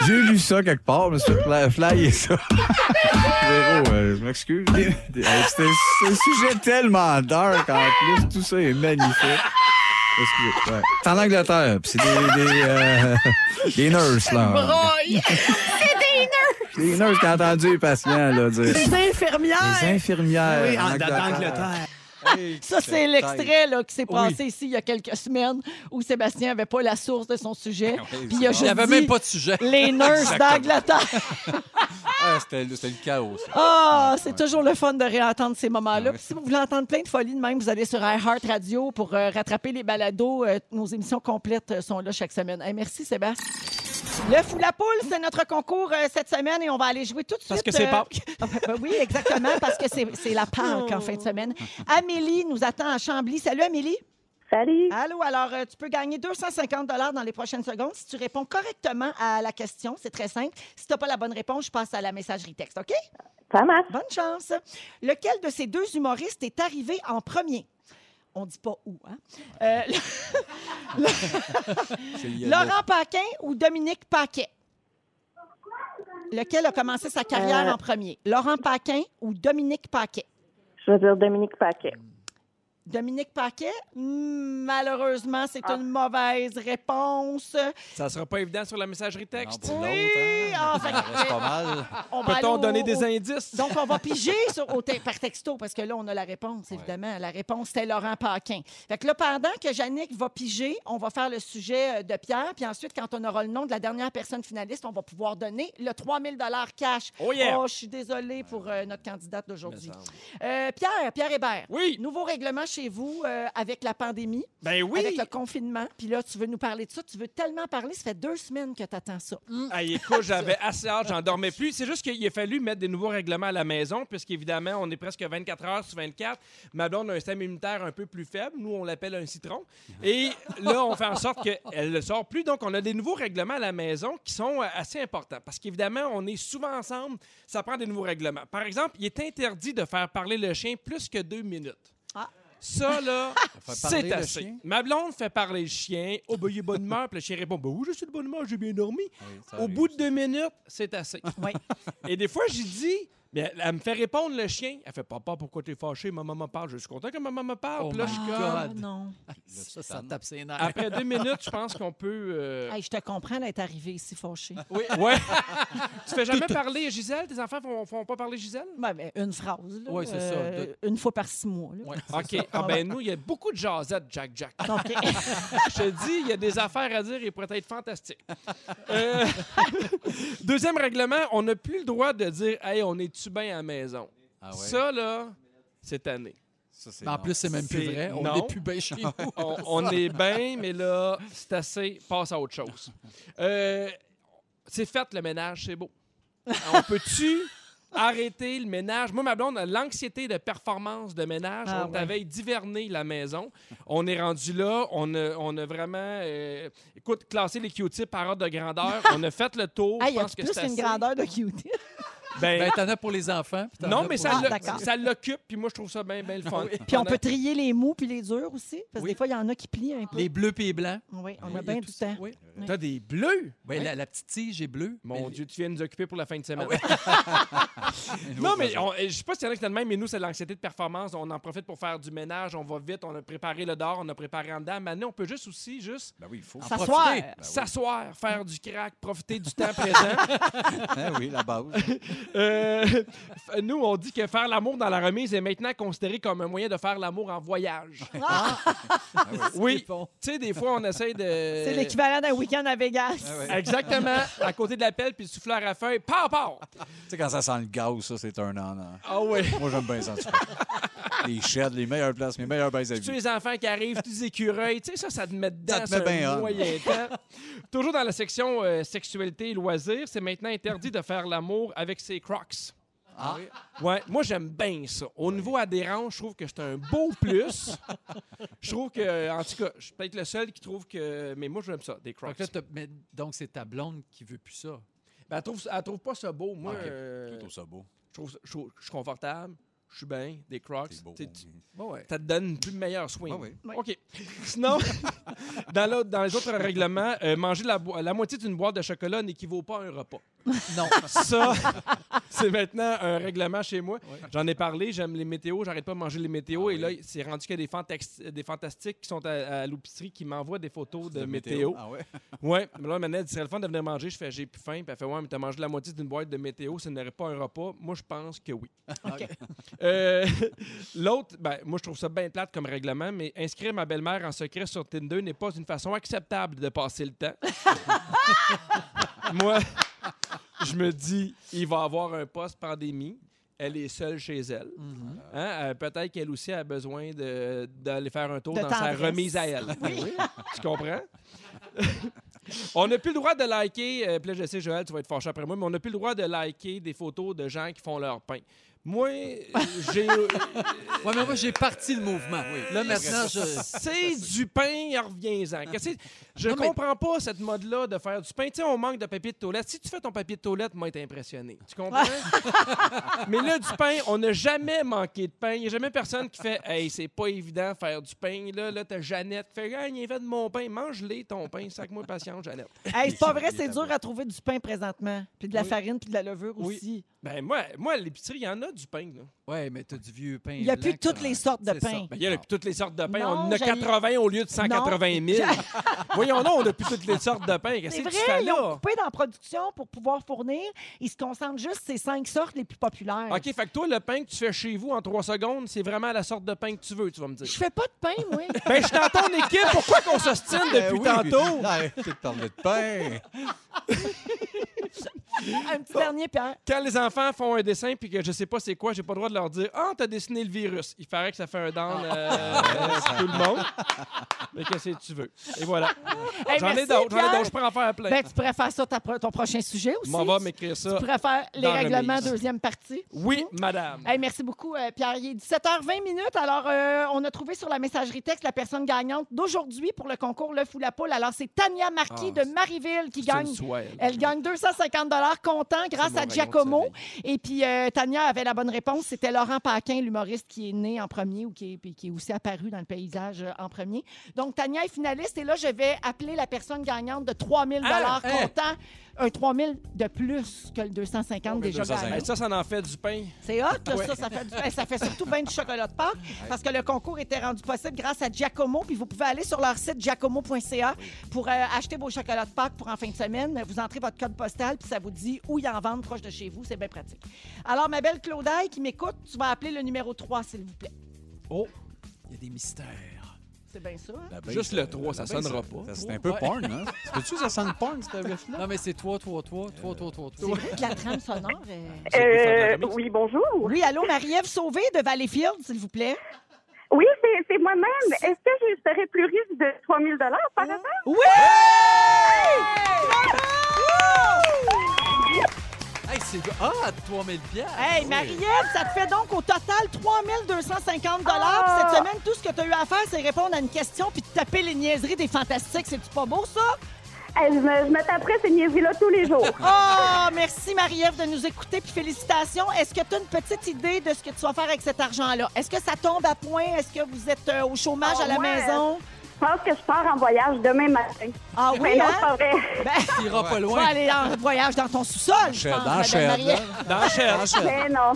j'ai lu ça quelque part, mais c'est fly, flyer ça. Véro, euh, je m'excuse. (laughs) C'est un sujet tellement dark, en plus. Tout ça est magnifique. Ouais. C'est en Angleterre, puis c'est des, des, euh, (laughs) des nurses, là. (laughs) C'est des nurses qui ont entendu les patients, là, dire. Les infirmières. Les infirmières. Oui, en. Angleterre. Ça, c'est l'extrait là, qui s'est passé ici il y a quelques semaines où Sébastien n'avait pas la source de son sujet. Puis il a Il n'y juste avait dit même pas de sujet. les (laughs) nurses d'Angleterre. (laughs) Ah, c'était le chaos. ça. Ah, c'est toujours le fun de réentendre ces moments-là. Ah si vous voulez entendre plein de folies de même, vous allez sur iHeart Radio pour euh, rattraper les balados. Euh, nos émissions complètes euh, sont là chaque semaine. Hey, merci, Sébastien. Le fou la poule, c'est notre concours euh, cette semaine et on va aller jouer tout de suite. Parce que c'est euh, Pâques. (laughs) ah, ben, oui, exactement, parce que c'est c'est la Pâques en fin de semaine. (laughs) Amélie nous attend à Chambly. Salut, Amélie. Salut. Allô, alors euh, tu peux gagner 250 dans les prochaines secondes si tu réponds correctement à la question. C'est très simple. Si tu n'as pas la bonne réponse, je passe à la messagerie texte, OK? Ça marche. Bonne chance. Lequel de ces deux humoristes est arrivé en premier? On dit pas où, hein? Euh. Laurent Paquin ou Dominique Paquet? Lequel a commencé sa carrière Euh. en premier? Laurent Paquin ou Dominique Paquet? Je veux dire Dominique Paquet. Dominique Paquet, malheureusement, c'est une mauvaise réponse. Ça sera pas évident sur la messagerie Non, texte. pour Oui, l'autre, hein. ah, fait Ça pas mal. On va Peut-on donner au- des au- indices? Donc, on va (laughs) piger sur, au te- par texto, parce que là, on a la réponse, évidemment. La réponse, c'était Laurent Paquin. Fait que là, pendant que Yannick va piger, on va faire le sujet euh, de Pierre. Puis ensuite, quand on aura le nom de la dernière personne finaliste, on va pouvoir donner le 3000 cash. Oh yeah! Oh, je suis désolée pour euh, notre candidate d'aujourd'hui. Euh, Pierre, Pierre Hébert. Oui. Nouveau règlement chez vous euh, avec la pandémie, Ben oui. avec le confinement. Puis là, tu veux nous parler de ça. Tu veux tellement parler. Ça fait deux semaines que tu attends ça. Hey, écoute, (laughs) j'avais assez hâte, j'en dormais plus. C'est juste qu'il a fallu mettre des nouveaux règlements à la maison, puisqu'évidemment, on est presque 24 heures sur 24. Ma blonde a un système immunitaire un peu plus faible. Nous, on l'appelle un citron. Et là, on fait en sorte qu'elle ne sort plus. Donc, on a des nouveaux règlements à la maison qui sont euh, assez importants. Parce qu'évidemment, on est souvent ensemble. Ça prend des nouveaux règlements. Par exemple, il est interdit de faire parler le chien plus que deux minutes. Ça, là, (laughs) c'est assez. Ma blonde fait parler le chien. Oh, ben, il est bonne humeur. Puis le chien répond, ben oui, je suis de bonne humeur, j'ai bien dormi. Oui, Au bout de deux minutes, c'est assez. (laughs) Oui. Et des fois, j'ai dit, mais elle, elle me fait répondre le chien. Elle fait, papa, pourquoi t'es fâché? Maman me parle. Je suis content que maman me parle. Oh Puis là, my je suis God. comme- Ah, non. (laughs) Ça, ça tape ses nerfs. Après deux minutes, je pense qu'on peut. euh, Hey, je te comprends d'être arrivé ici fâché. (laughs) Oui, ouais. (laughs) tu fais jamais parler Gisèle? Tes enfants font, font pas parler Gisèle? Ben, ben, une phrase. Ouais, c'est ça. Euh, Une fois par six mois. là. Ouais, OK. Ah, ben, nous, il y a beaucoup de jasettes, Jack Jack. Donc, Je te dis, il y a des affaires à dire et pourrait être fantastique. Euh, Deuxième règlement, on n'a plus le droit de dire, hey, on est-tu bien à la maison? Ah ouais? Ça, là, cette année. Ça, c'est Mais en non. plus, c'est même plus C'est- vrai. On non. n'est plus bien chez nous. (laughs) On, on est bien, mais là, c'est assez. Passe à autre chose. (laughs) Euh, c'est fait le ménage, c'est beau. On peut-tu (laughs) arrêter le ménage? Moi, ma blonde, a l'anxiété de performance de ménage, Ah on ouais. avait diverné la maison. On est rendu là, on a, on a vraiment, euh, écoute, classé les Q-tips par ordre de grandeur. on a fait le tour. Hey, Je y a que plus c'est assez. grandeur de cutie? Ben, Ben, t'en as pour les enfants. puis non, mais pour- ça Ah, ça l'occupe, puis moi, je trouve ça bien bien le fun. Puis on a- peut trier les mous puis les durs aussi. Parce que Oui. des fois, il y en a qui plient un peu. Les bleus puis les blancs. Oui, on Oui, a bien tout du temps. Oui. T'as des bleus? Ben, la, la petite tige est bleue. Mon mais- Dieu, tu viens de nous occuper pour la fin de semaine. Ah (laughs) non, mais on- je sais pas s'il y en a qui même, mais nous, c'est l'anxiété de performance. On en profite pour faire du ménage, on va vite, on a préparé le dehors, on a préparé en dedans. Maintenant, on peut juste aussi, juste Ben oui, il faut. S'asseoir. s'asseoir, faire du crack, profiter du temps présent. Ah (laughs) oui, la base. (laughs) Euh, nous, on dit que faire l'amour dans la remise est maintenant considéré comme un moyen de faire l'amour en voyage. Ah, Oui, tu sais, des fois, on essaye de... c'est l'équivalent d'un week-end à Vegas. Ah ouais. Exactement, à côté de la pelle, puis le souffleur à feuille, pow, pow! Tu sais, quand ça sent le gaz, ça, c'est un an. an. Ah oui. Moi, j'aime bien ça. Les sheds, les meilleures places, mes meilleures baises à vie. les enfants qui arrivent, tous les écureuils, tu sais, ça, ça te met dedans Ça te met bien moyen temps. Toujours dans la section euh, sexualité et loisirs, c'est maintenant interdit de faire l'amour avec ses crocs. Ah. Ouais, moi j'aime bien ça. Au niveau adhérence, je trouve que c'est un beau plus. Je trouve que, en tout cas, je suis peut-être le seul qui trouve que. Mais moi, j'aime ça, des crocs. que là, t'as- mais donc, c'est ta blonde qui veut plus ça. Ben, elle, trouve, elle trouve pas ça beau. Moi, Ok. euh, Je trouve ça beau. je, trouve, ça- je trouve- je suis confortable, je suis bien, des crocs. Tu Bon, ouais. ça te donne une plus meilleure swing. Ah oui. Oui. OK. Sinon, (laughs) dans, les autres règlements, euh, manger la, la moitié d'une boîte de chocolat n'équivaut pas à un repas. Non. Ça, (laughs) c'est maintenant un règlement chez moi. J'en ai parlé, j'aime les météos, j'arrête pas de manger les météos. Ah et oui. là, c'est rendu qu'il y a des, fantastiques qui sont à, à l'épicerie qui m'envoient des photos de, météo. Ah ouais? (laughs) Ouais, mais là, maintenant, elle dit, c'est le fun de venir manger. Je fais, j'ai plus faim. Puis elle fait, ouais, mais t'as mangé la moitié d'une boîte de météo, ce n'aurait pas un repas. Moi, je pense que oui. OK. Euh, (laughs) L'autre, ben, moi, je trouve ça bien plate comme règlement, mais inscrire ma belle-mère en secret sur Tinder n'est pas une façon acceptable de passer le temps. (laughs) moi, je me dis, il va avoir un post-pandémie. Elle est seule chez elle. Hein? Euh, Peut-être qu'elle aussi a besoin de- d'aller faire un tour De dans sa remise à elle. (laughs) tu comprends? on n'a plus le droit de liker, euh, puis là, je sais, Joël, tu vas être fâché après moi, mais on n'a plus le droit de liker des photos de gens qui font leur pain. Moi, j'ai. (laughs) Ouais, mais moi, j'ai parti le mouvement. Là, maintenant, je. C'est du pain, reviens-en. Que- Je Non, mais- comprends pas cette mode-là de faire du pain. Tu sais, on manque de papier de toilette. Si tu fais ton papier de toilette, moi, être impressionné. Tu comprends? (laughs) mais là, du pain, on n'a jamais manqué de pain. Il n'y a jamais personne qui fait Hey, c'est pas évident faire du pain. Là, là t'as Jeannette qui fait Hey, il fait de mon pain. Mange-les, ton pain. Sac-moi patience, Jeannette. Hey, c'est pas (laughs) vrai, c'est dur à trouver du pain présentement. Puis de la Oui. farine, puis de la levure Oui. aussi. Ben, moi, moi à l'épicerie, il y en a du pain. Là. Ouais, mais t'as du vieux pain. Il y a plus toutes les sortes de C'est pain. Ben, il y a toutes les sortes de pain. Non, on en a j'ai- 80 au lieu de 180 000. (laughs) (laughs) Voyons donc, on a plus toutes les sortes de pain. Qu'est-ce C'est que vrai, tu fais ils ont là? coupé dans la production pour pouvoir fournir. Ils se concentrent juste sur ces cinq sortes les plus populaires. OK, fait que toi, le pain que tu fais chez vous en trois secondes, c'est vraiment la sorte de pain que tu veux, tu vas me dire. Je fais pas de pain, moi. (laughs) Ben, je ton équipe. Pourquoi qu'on s'ostine depuis Ben oui, tantôt? Arrêtez de parler de pain. (laughs) Un petit dernier, Pierre. Quand les enfants font un dessin puis que je sais pas c'est quoi, j'ai pas le droit de leur dire Ah, t'as dessiné le virus. Il paraît que ça fait un down euh, pour tout le monde. Mais qu'est-ce que tu veux? Et voilà. (laughs) Hey, J'en ai d'autres, j'en ai Pierre. d'autres. Je peux en faire plein. Ben, tu pourrais faire ça ta ton prochain sujet aussi. M'en va m'écrire ça. Tu pourrais faire les règlements remise. deuxième partie. Oui, madame. Hey, merci beaucoup, euh, Pierre. Il est 17h20 minutes. Alors, euh, on a trouvé sur la messagerie texte la personne gagnante d'aujourd'hui pour le concours L'œuf ou la poule. Alors, c'est Tania Marquis Ah, de Marieville qui gagne. Elle gagne 250 comptant grâce à Giacomo. Et puis, euh, Tania avait la bonne réponse. C'était Laurent Paquin, l'humoriste qui est né en premier ou qui est, puis qui est aussi apparu dans le paysage euh, en premier. Donc, Tania est finaliste. Et là, je vais appeler la personne gagnante de 3000 Ah, hein? comptant. Un 3000 de plus que le 250 déjà 250. gagné. Ça, ça en fait du pain. C'est hot, là, Ouais. ça. Ça fait, du- hey, ça fait surtout bien du chocolat de Pâques parce que le concours était rendu possible grâce à Giacomo. Puis vous pouvez aller sur leur site giacomo.ca pour euh, acheter vos chocolats de Pâques pour en fin de semaine. Vous entrez votre code postal puis ça vous dit où ils en vendent proche de chez vous. C'est bien pratique. Alors, ma belle Claudaille qui m'écoute, tu vas appeler le numéro 3, s'il vous plaît. Oh, il y a des mystères. C'est bien ça, hein? La base, Juste le euh, 3, ça base, sonnera pas. ça- C'est un peu Ouais. porn, hein? (laughs) Peux-tu ça sonne porn, cette riff-là? Non, mais c'est toi, toi, toi, toi, toi, toi, C'est toi. vrai que la trame sonore. est- Euh, oui, bonjour. Oui, allô, Marie-Ève Sauvé de Valleyfield, s'il vous plaît. Oui, c'est c'est moi-même. Est-ce que je serais plus riche de 3000 par hasard? Oui! C'est... Ah, 3000 piastres. Hey, Marie-Ève, ça te fait donc au total 3250 Ah! Cette semaine, tout ce que tu as eu à faire, c'est répondre à une question puis de taper les niaiseries des fantastiques. C'est-tu pas beau, ça? Hey, je, me, je me taperais ces niaiseries-là tous les jours. Oh, (laughs) merci Marie-Ève de nous écouter puis félicitations. Est-ce que tu as une petite idée de ce que tu vas faire avec cet argent-là? Est-ce que ça tombe à point? Est-ce que vous êtes euh, au chômage Ah, à la maison? Je pense que je pars en voyage demain matin. Ah Mais oui, non, hein? c'est pas vrai. (laughs) Ben, Tu iras pas tu vas loin. aller en voyage dans ton sous-sol, je pense, dans. Marie-Ève. Dans Shell. Mais (laughs) non.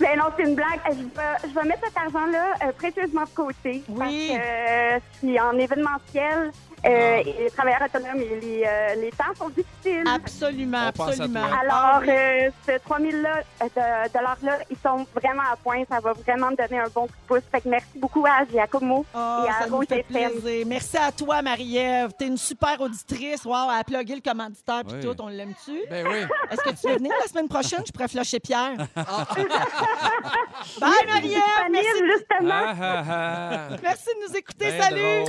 Mais non, c'est une blague. Je vais, je vais mettre cet argent-là euh, précieusement de côté. Oui. Parce que euh, je suis en événementiel. Euh, et les travailleurs autonomes, et les, euh, les temps sont difficiles. Absolument, On à absolument. Alors, euh, ce 3000 là, euh, de, dollars-là, ils sont vraiment à point. Ça va vraiment me donner un bon coup de pouce. Fait que merci beaucoup à Giacomo Oh, et à ça nous Rouge fait FM. plaisir. Merci à toi, Marie-Ève. T'es une super auditrice. Wow, a plugué le commanditaire puis Oui. tout. On l'aime-tu? Ben oui. Est-ce que tu veux venir la semaine prochaine? Je pourrais flusher Pierre. (laughs) Bye, Marie-Ève. Merci, justement. Ah, ah, ah. merci de nous écouter. Ben Salut.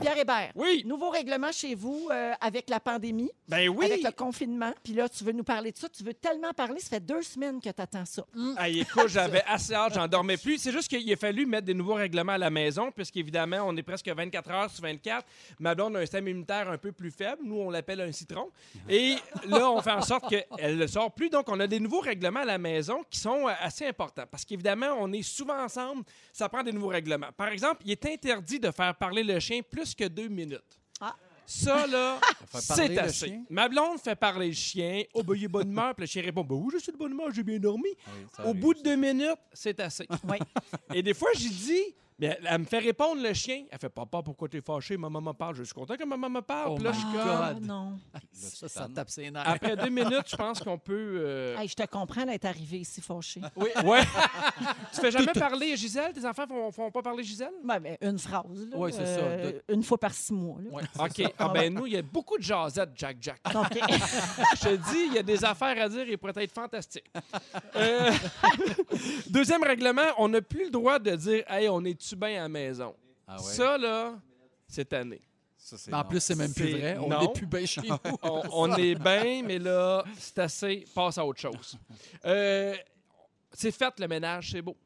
Pierre Hébert. Oui. Nouveau règlement chez vous euh, avec la pandémie, Ben oui. avec le confinement. Puis là, tu veux nous parler de ça. Tu veux tellement parler. Ça fait deux semaines que tu attends ça. Hey, écoute, j'avais assez hâte, j'en dormais plus. C'est juste qu'il a fallu mettre des nouveaux règlements à la maison, puisqu'évidemment, on est presque 24 heures sur 24. Ma blonde a un système immunitaire un peu plus faible. Nous, on l'appelle un citron. Et là, on fait en sorte qu'elle ne sort plus. Donc, on a des nouveaux règlements à la maison qui sont euh, assez importants. Parce qu'évidemment, on est souvent ensemble, ça prend des nouveaux règlements. Par exemple, il est interdit de faire parler le chien plus que deux minutes. Ah. Ça, là, (laughs) c'est assez. chien? Ma blonde fait parler le chien. Oh, ben, bonne humeur. Puis le chien répond, ben oui, je suis de bonne humeur, j'ai bien dormi. Oui, Au arrive. bout de deux minutes, c'est assez. Oui. Et des fois, j'y dis, mais elle, elle me fait répondre le chien. Elle fait Papa, pourquoi t'es fâché? Ma maman me parle. Je suis content que ma maman me parle. Oh Puis là, je suis comme- Ah, non. Ça, ça tape ses nerfs. Après deux (laughs) minutes, je pense qu'on peut. euh, Hey, je te comprends d'être arrivé ici fâché. (laughs) Oui. Ouais. (laughs) tu fais jamais parler Gisèle? Tes enfants font, font pas parler Gisèle? Ben, ben, une phrase. là. Ouais, c'est ça. Euh, Une fois par six mois. là. Ouais. OK. Ah, ben, nous, il y a beaucoup de jasettes, Jack Jack. OK. Je te dis, il y a des affaires à dire et pourrait être fantastique. Euh, Deuxième règlement, on n'a plus le droit de dire Hey, on bien à la maison? Ah ouais? Ça, là, cette année. Ça, c'est Mais en non. plus, c'est même plus vrai. On non. n'est plus bien (laughs) chez nous. On, on est bien, mais là, c'est assez. Passe à autre chose. Euh, c'est fait, le ménage, c'est beau.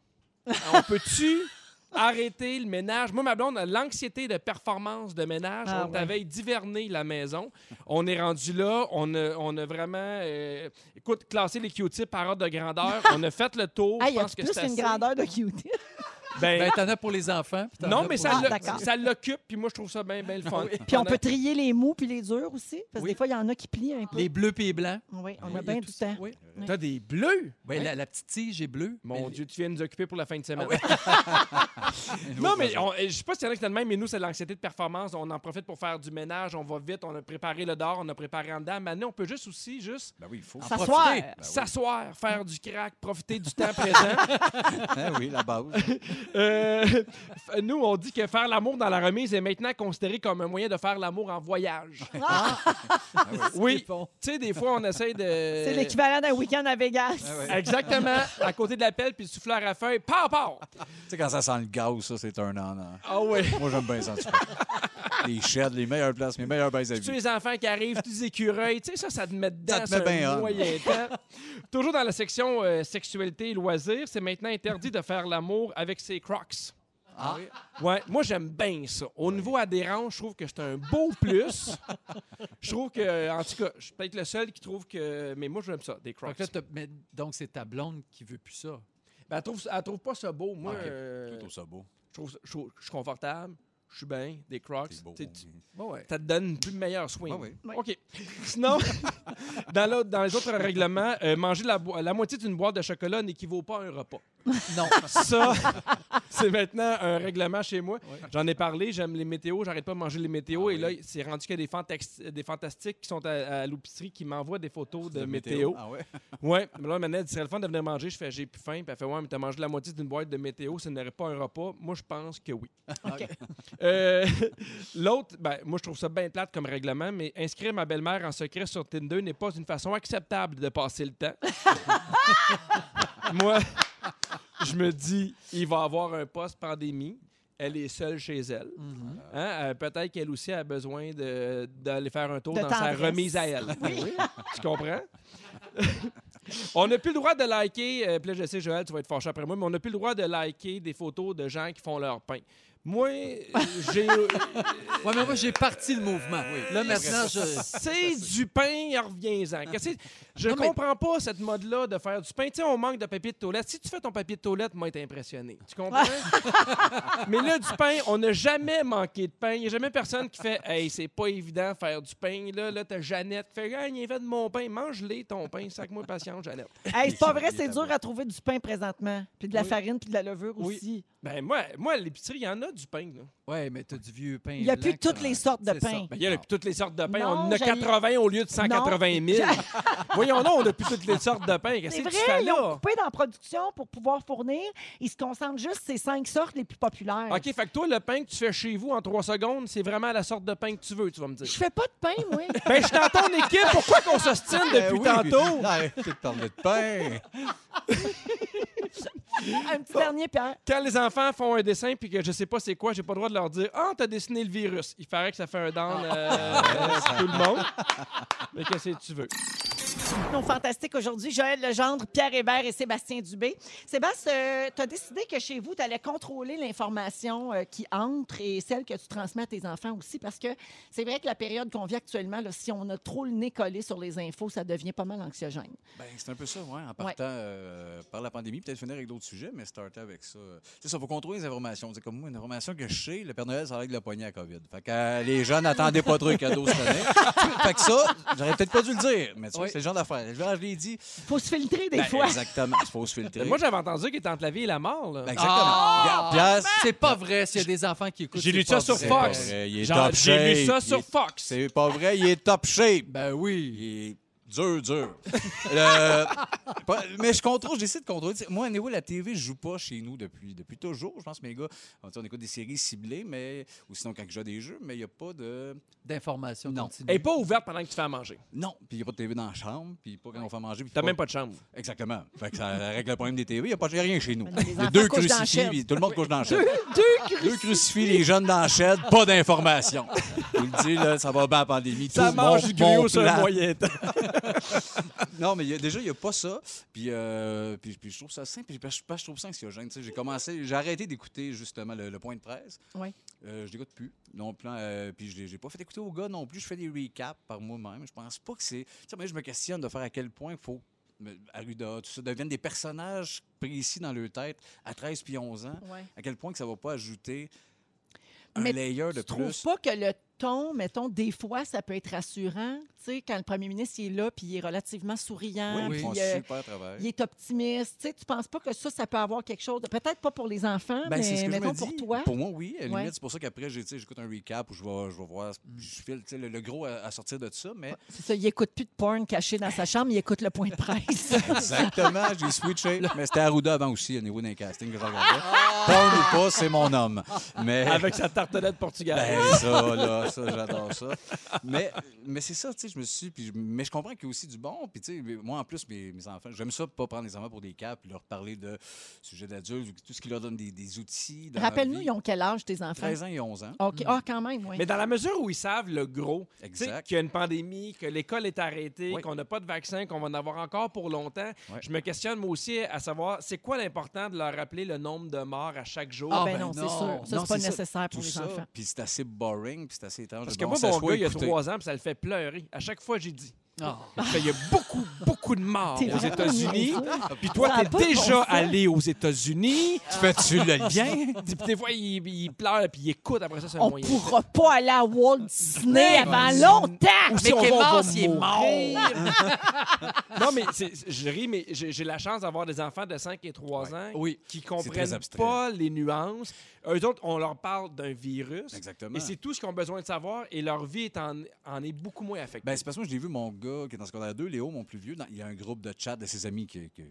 On peut-tu (laughs) arrêter le ménage? Moi, ma blonde a l'anxiété de performance de ménage. Ah on ouais. avait diverné la maison. On est rendu là. On a, on a vraiment, euh, écoute, classé les Q-tips par ordre de grandeur. on a fait le tour. Hey, Je y a pense que plus c'est une assez. grandeur de cutie. Ben, Ben, t'en as pour les enfants. puis non, mais ça, Ah, ça l'occupe. Puis moi, je trouve ça bien bien le fun. Puis on peut trier les mous puis les durs aussi. Parce que Oui. des fois, il y en a qui plient un peu. Les bleus et les blancs. Oui, on Oui, a bien tout du temps. Oui. T'as des bleus? Ben, la, la petite tige est bleue. Mon Mais- Dieu, tu viens de nous occuper pour la fin de semaine. Un (laughs) (laughs) Non, mais on- je sais pas s'il y en a qui de même, mais nous, c'est l'anxiété de performance. On en profite pour faire du ménage, on va vite, on a préparé le dehors, on a préparé en dedans. Maintenant, on peut juste aussi juste Ben oui, il faut. S'asseoir. profiter. Ben oui. s'asseoir, faire du crack, profiter du temps présent. (laughs) Ah oui, la base. Euh, (laughs) nous, on dit que faire l'amour dans la remise est maintenant considéré comme un moyen de faire l'amour en voyage. Ah, Oui, (laughs) bon. tu sais, des fois, on essaie de... c'est l'équivalent d'un week-end à Vegas. Ah ouais. Exactement, à côté de la pelle puis le souffleur à feuille, pow, pow! Tu sais, quand ça sent le gaz, ça, c'est un an. hein. Ah ouais. Moi, j'aime bien ça. Les sheds, les meilleures places, mes meilleurs bains à Tu les enfants qui arrivent, tous les écureuils, tu sais, ça, ça te met dedans Ça te met bien moyen temps. Toujours dans la section euh, sexualité et loisirs, c'est maintenant interdit de faire l'amour avec ses crocs. Ah. Ouais, moi j'aime bien ça. Au niveau adhérence, je trouve que c'est un beau plus. Je trouve que, en tout cas, je suis peut-être le seul qui trouve que. Mais moi, j'aime ça, des crocs. que là, t'as- mais donc, c'est ta blonde qui veut plus ça? Ben, elle, trouve, elle trouve pas ça beau. Moi, Ok. euh, Je trouve ça beau. je, trouve je trouve- je suis confortable, je suis bien, des crocs. C'est beau. tu sais, tu- Bon, ouais. ça te donne une plus meilleure swing. Ah oui. Oui. OK. Sinon, (laughs) dans, l'autre- dans les autres règlements, euh, manger la, boi- la moitié d'une boîte de chocolat n'équivaut pas à un repas. Non. Ça, (laughs) c'est maintenant un règlement chez moi. J'en ai parlé, j'aime les météos, j'arrête pas de manger les météos. Ah et là, c'est rendu qu'il y a des, fantax- des fantastiques qui sont à, à l'épicerie qui m'envoient des photos de, De météo. Ah ouais? (laughs) Ouais, mais là, maintenant, elle ce serait le fun de venir manger. Je fais, j'ai plus faim. Puis elle fait, ouais, mais t'as mangé la moitié d'une boîte de météo, ça n'aurait pas un repas. Moi, je pense que oui. (laughs) OK. Euh, L'autre, ben, moi, je trouve ça bien plate comme règlement, mais inscrire ma belle-mère en secret sur Tinder n'est pas une façon acceptable de passer le temps. moi, je me dis, il va avoir un post-pandémie. elle est seule chez elle. Mhm. Hein, euh, Peut-être qu'elle aussi a besoin de- d'aller faire un tour De dans sa remise à elle. tu comprends? (laughs) on n'a plus le droit de liker, euh, puis là, je sais, Joël, tu vas être fâché après moi, mais on n'a plus le droit de liker des photos de gens qui font leur pain. Moi, (laughs) j'ai. Ouais, mais moi, j'ai parti le mouvement. Là, maintenant, je. C'est du pain, reviens-en. Je Non, mais- comprends pas cette mode-là de faire du pain. Tu sais, on manque de papier de toilette. Si tu fais ton papier de toilette, moi, être impressionné. Tu comprends? (laughs) mais là, du pain, on n'a jamais manqué de pain. Il n'y a jamais personne qui fait Hey, c'est pas évident de faire du pain. Là, là t'as Jeannette qui fait Hey, il fait de mon pain. Mange-les ton pain. Sac-moi patience, Jeannette. Hey, c'est pas vrai, c'est dur à trouver du pain présentement. Puis de la Oui. farine, puis de la levure Oui. aussi. Ben, moi, moi à l'épicerie, il y en a du pain. là. Ouais, mais t'as du vieux pain. Il n'y a plus toutes les sortes de pain. Ben, il y a plus toutes les sortes de pain. On en a j'allais- 80 au lieu de 180 000. (laughs) Voyons donc, on n'a plus toutes les sortes de pain. Qu'est-ce C'est que vrai, tu fais ils ont coupé dans la production pour pouvoir fournir. Ils se concentrent juste sur ces cinq sortes les plus populaires. OK, fait que toi, le pain que tu fais chez vous en trois secondes, c'est vraiment la sorte de pain que tu veux, tu vas me dire. Je fais pas de pain, moi. (laughs) Ben, je suis dans ton équipe. Pourquoi qu'on s'ostine depuis Ben oui, tantôt? puis- Arrêtez de parler de pain. (laughs) Un petit dernier, Pierre. Quand les enfants font un dessin puis que je sais pas c'est quoi, j'ai pas le droit de leur dire Ah, t'as dessiné le virus. Il paraît que ça fait un down euh, sur (laughs) tout le monde. Mais qu'est-ce que tu veux? Non, fantastique aujourd'hui. Joël Legendre, Pierre Hébert et Sébastien Dubé. Sébastien, tu as décidé que chez vous, tu allais contrôler l'information euh, qui entre et celle que tu transmets à tes enfants aussi, parce que c'est vrai que la période qu'on vit actuellement, là, si on a trop le nez collé sur les infos, ça devient pas mal anxiogène. Ben, c'est un peu ça, ouais. En partant euh, par la pandémie, peut-être finir avec d'autres sujets, mais starter avec ça. C'est ça, il faut contrôler les informations. C'est comme moi, une information que je sais, le Père Noël, ça règle le poignet à COVID. Fait que euh, les gens n'attendaient pas trop les cadeaux cette année. (laughs) fait que ça, j'aurais peut-être pas dû le dire, mais tu vois, Oui. c'est le genre d'affaire. Je je l'ai dit. faut se filtrer des Ben, fois. Exactement, il faut se filtrer. Moi, j'avais entendu qu'il était entre la vie et la mort. là. Ben, exactement. Ah! C'est pas vrai s'il y a des enfants qui écoutent. J'ai lu ça sur. Fox. C'est pas vrai, il est Genre, top J'ai lu ça shape, sur Fox. C'est pas vrai, il est top shape. Ben oui. Dur, dur. (laughs) Euh, mais je contrôle, j'essaie de contrôler. Tu Moi, anyway, la TV, je joue pas chez nous depuis, depuis toujours. Je pense que mes gars, on on écoute des séries ciblées, mais ou sinon quand je joue à des jeux, mais il n'y a pas de. D'informations Non. continue. Elle n'est pas ouverte pendant que tu fais à manger. Non, puis il n'y a pas de TV dans la chambre, puis pas quand on fait manger. puis T'as pas- même pas de chambre. Exactement. Fait que ça règle le problème des TV. Il n'y a, pas- y a rien chez nous. Il y a deux la crucifix, puis tout le monde couche dans le shed. Deux Deux crucifix, les jeunes dans le shed, pas d'informations. Je vous le dis, là, ça va bien la pandémie. Ça Tout mange du griot mon sur plan. moyen temps. (laughs) (laughs) Non, mais il y a- déjà, il n'y a pas ça. Puis, euh, puis, puis je trouve ça simple. Puis, que je trouve ça anxiogène. J'ai commencé, j'ai arrêté d'écouter justement le, le point de presse. Oui. Euh, je l'écoute plus. Non, plan, euh, puis je n'ai pas fait écouter aux gars non plus. Je fais des recaps par moi-même. Je pense pas que c'est. Tu sais, moi, je me questionne de faire à quel point il faut. Arruda, tout ça, deviennent des personnages précis dans leur tête à 13 puis 11 ans. Ouais. À quel point que ça va pas ajouter un Mais layer de Tu trouves plus. pas que le ton, mettons, des fois, ça peut être rassurant? Tu sais, quand le premier ministre il est là, puis il est relativement souriant, Oui, puis euh, super travail. il est optimiste. Tu sais, tu penses pas que ça, ça peut avoir quelque chose de... Peut-être pas pour les enfants, Ben, c'est mais ce que je mettons me pour toi. Pour moi, oui. À la Ouais. limite, c'est pour ça qu'après, j'écoute un recap où je vais, je vais voir, je file tu sais, le, le gros à, à sortir de ça, mais C'est ça, il écoute plus de porn caché dans sa chambre, il écoute le point de presse. (laughs) exactement, j'ai switché. Mais c'était Arruda avant aussi, au niveau d'un casting que je regardais. Porn ou pas, c'est mon homme. Mais Avec sa tartelette portugaise. ben, ça, là, ça, j'adore ça. Mais, mais c'est ça, tu sais, je me suis. Puis je- mais je comprends qu'il y a aussi du bon. Puis, tu sais, moi, en plus, mes, mes enfants, j'aime ça, pas prendre les enfants pour des caps, puis leur parler de sujets d'adultes, tout ce qui leur donne des, des outils. Rappelle-nous, ils ont quel âge, tes enfants? 13 ans et 11 ans. OK. Ah, quand même, oui. Mais dans la mesure où ils savent le gros, tu sais, Exact. qu'il y a une pandémie, que l'école est arrêtée, Oui. qu'on n'a pas de vaccin, qu'on va en avoir encore pour longtemps, je me questionne moi aussi à savoir c'est quoi l'important de leur rappeler le nombre de morts à chaque jour? Ah, Ah, ben, ben non, c'est sûr. Ça, c'est pas ça. nécessaire pour les ça, enfants. puis c'est assez boring, puis c'est assez étrange. Parce que bon moi, mon gars, il y a trois ans, puis ça le fait pleurer. À chaque fois, j'ai dit. Ah. Il y a beaucoup, beaucoup de morts T'es aux États-Unis. niaiseux. Puis toi, t'es déjà allé aux États-Unis. Tu fais-tu le (laughs) lien? Puis des fois, il, il pleure, puis il écoute. Après ça, On moyen. pourra pas aller à Walt Disney avant longtemps! Ou si va Mouse, il est mourir. (laughs) non, mais je ris, mais j'ai j'ai la chance d'avoir des enfants de 5 et 3 ans Oui. qui comprennent pas les nuances. Eux autres, on leur parle d'un virus. Exactement. Et c'est tout ce qu'ils ont besoin de savoir et leur vie est en, en est beaucoup moins affectée. Ben, c'est parce que moi, je l'ai vu, mon gars qui est en secondaire 2, Léo, mon plus vieux, dans- il y a un groupe de chat de ses amis qui. qui-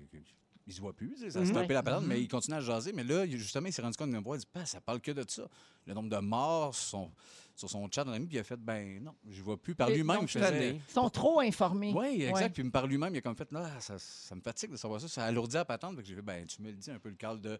se voit plus, tu sais, ça stoppé la patente, mais il continue à jaser. Mais là, il- justement, il s'est rendu compte de me voir, il dit, Pas, ça parle que de ça. Le nombre de morts sont. Sur son chat dans la nuit, puis il a fait ben non, je vois plus. Par Et lui-même, faisais. Ils sont trop informés. Oui, exact. Ouais. Puis par lui-même, il a comme fait, là, ça, ça me fatigue de savoir ça. Ça alourdit la patente. Fait que j'ai fait, ben, tu me le dis un peu le cadre de.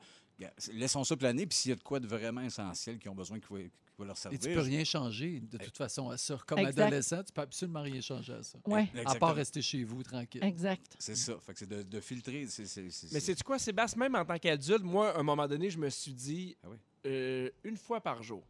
Laissons ça planer. Puis s'il y a de quoi de vraiment essentiel qui ont besoin qu'il va, leur Et servir. tu peux rien changer de toute façon à ça. Comme Exact. adolescent, tu peux absolument rien changer à ça. Ouais. À part rester chez vous tranquille. Exact. C'est ça. Fait que c'est de, de filtrer. c'est- c'est- c'est- Mais c'est quoi, Sébastien, même en tant qu'adulte, moi, à un moment donné, je me suis dit Ah oui. euh, une fois par jour.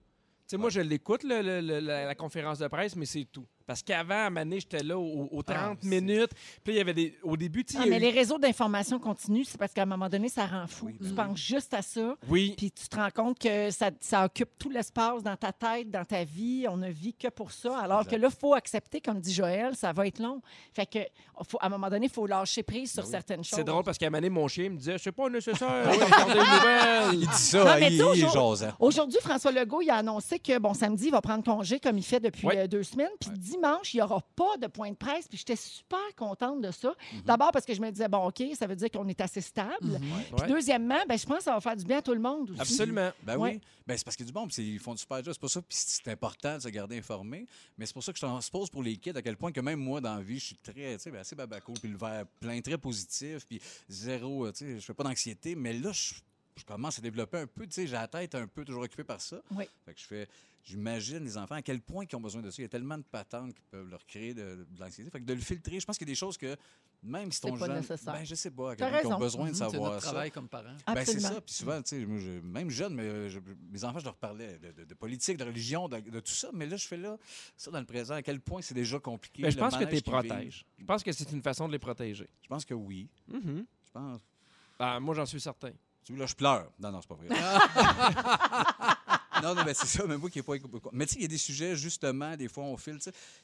Sais, moi, je l'écoute, le- le- le- la, la conférence de presse, mais c'est tout. Parce qu'avant, à donné, j'étais là aux, aux 30 Ah, minutes. Puis là, il y avait des. Au début, tu sais. Ah, il y a mais eu- les réseaux d'information continue, c'est parce qu'à un moment donné, ça rend fou. Oui, tu ben penses juste à ça, Oui. puis tu te rends compte que ça, ça occupe tout l'espace dans ta tête, dans ta vie. On ne vit que pour ça. Alors Exact. que là, il faut accepter, comme dit Joël, ça va être long. Fait que, faut, à un moment donné, il faut lâcher prise sur Ben oui. certaines choses. C'est drôle parce qu'à donné, mon chien me disait C'est pas nécessaire (laughs) de regarder les nouvelles. Il dit Non, ça, mais il, il est aujourd'hui- jasant. Aujourd'hui, François Legault, il a annoncé que, bon, samedi, il va prendre congé comme il fait depuis euh, deux semaines. Puis dimanche, il n'y aura pas de point de presse. Puis j'étais super contente de ça. Mhm. D'abord parce que je me disais, bon, OK, ça veut dire qu'on est assez stable. Puis Ouais. deuxièmement, ben, je pense que ça va faire du bien à tout le monde aussi. Absolument. Ben Ouais. oui. Ben, c'est parce qu'il y a du bon, puis ils font du super job. C'est pour ça, puis c'est important de se garder informé. Mais c'est pour ça que je transpose pour les kids à quel point que même moi, dans la vie, je suis très, tu sais, ben, assez babaco, puis le verre plein, très positif, puis zéro, euh, tu sais, je fais pas d'anxiété. Mais là, je, je commence à développer un peu, tu sais, j'ai la tête un peu toujours occupée par ça. Oui. Fait que je fais, j'imagine les enfants à quel point ils ont besoin de ça. Il y a tellement de patentes qui peuvent leur créer de, de l'anxiété. Fait que de le filtrer, je pense qu'il y a des choses que, même si C'est ton pas jeune, nécessaire. ben, je sais pas, à quel point ils ont besoin de Mhm, savoir notre ça. travail comme parents. Ben, c'est ça. Puis souvent, tu sais, moi, je- même jeune, mais euh, je- mes enfants, je leur parlais de, de- de politique, de religion, de, de tout ça. Mais là, je fais là, ça dans le présent, à quel point c'est déjà compliqué. Ben, je pense que tu les protèges. Je pense que c'est une façon de les protéger. Je pense que oui. Mhm. Je pense. Ben, moi, j'en suis certain. Tu là, je pleure. Non, non, c'est pas vrai. (laughs) non, non, mais c'est ça, mais moi qui n'ai pas. Mais tu sais, il y a des sujets, justement, des fois, on file.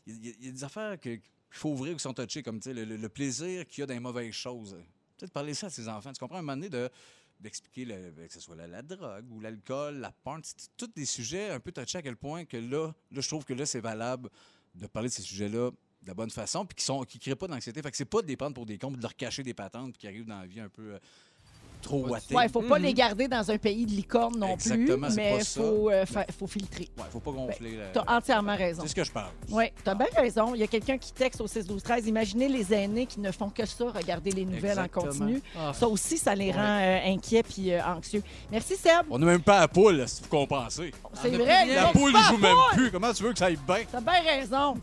Il y, a- des affaires qu'il faut ouvrir qui sont touchées, comme le, le- le plaisir qu'il y a dans les mauvaises choses. De parler ça à ses enfants. Tu comprends? Un moment donné de d'expliquer ben, que ce soit la, drogue ou l'alcool, la c'est tous des sujets un peu touchés à quel point que là, là je trouve que là, c'est valable de parler de ces sujets-là de la bonne façon, puis qui sont qui créent pas d'anxiété. Fait que c'est pas de les prendre pour des cons, puis de leur cacher des patentes, puis qui arrivent dans la vie un peu euh, trop ouatées. Ouais, il ne faut pas Mhm. les garder dans un pays de licorne non Exactement, plus, mais faut, euh, fa- faut filtrer. Ouais, faut pas gonfler. la- Tu as entièrement raison. C'est ce que je parle. Oui, tu as bien raison. Il y a quelqu'un qui texte au 6 12 13 Imaginez les aînés qui ne font que ça, regarder les nouvelles Exactement. en continu. Ah, Ça aussi, ça les rend euh, inquiets puis euh, anxieux. Merci, Seb. On n'a même pas la poule, si vous compensez. C'est a vrai. plus La poule joue même poule. plus. Comment tu veux que ça aille bien? T'as bien raison.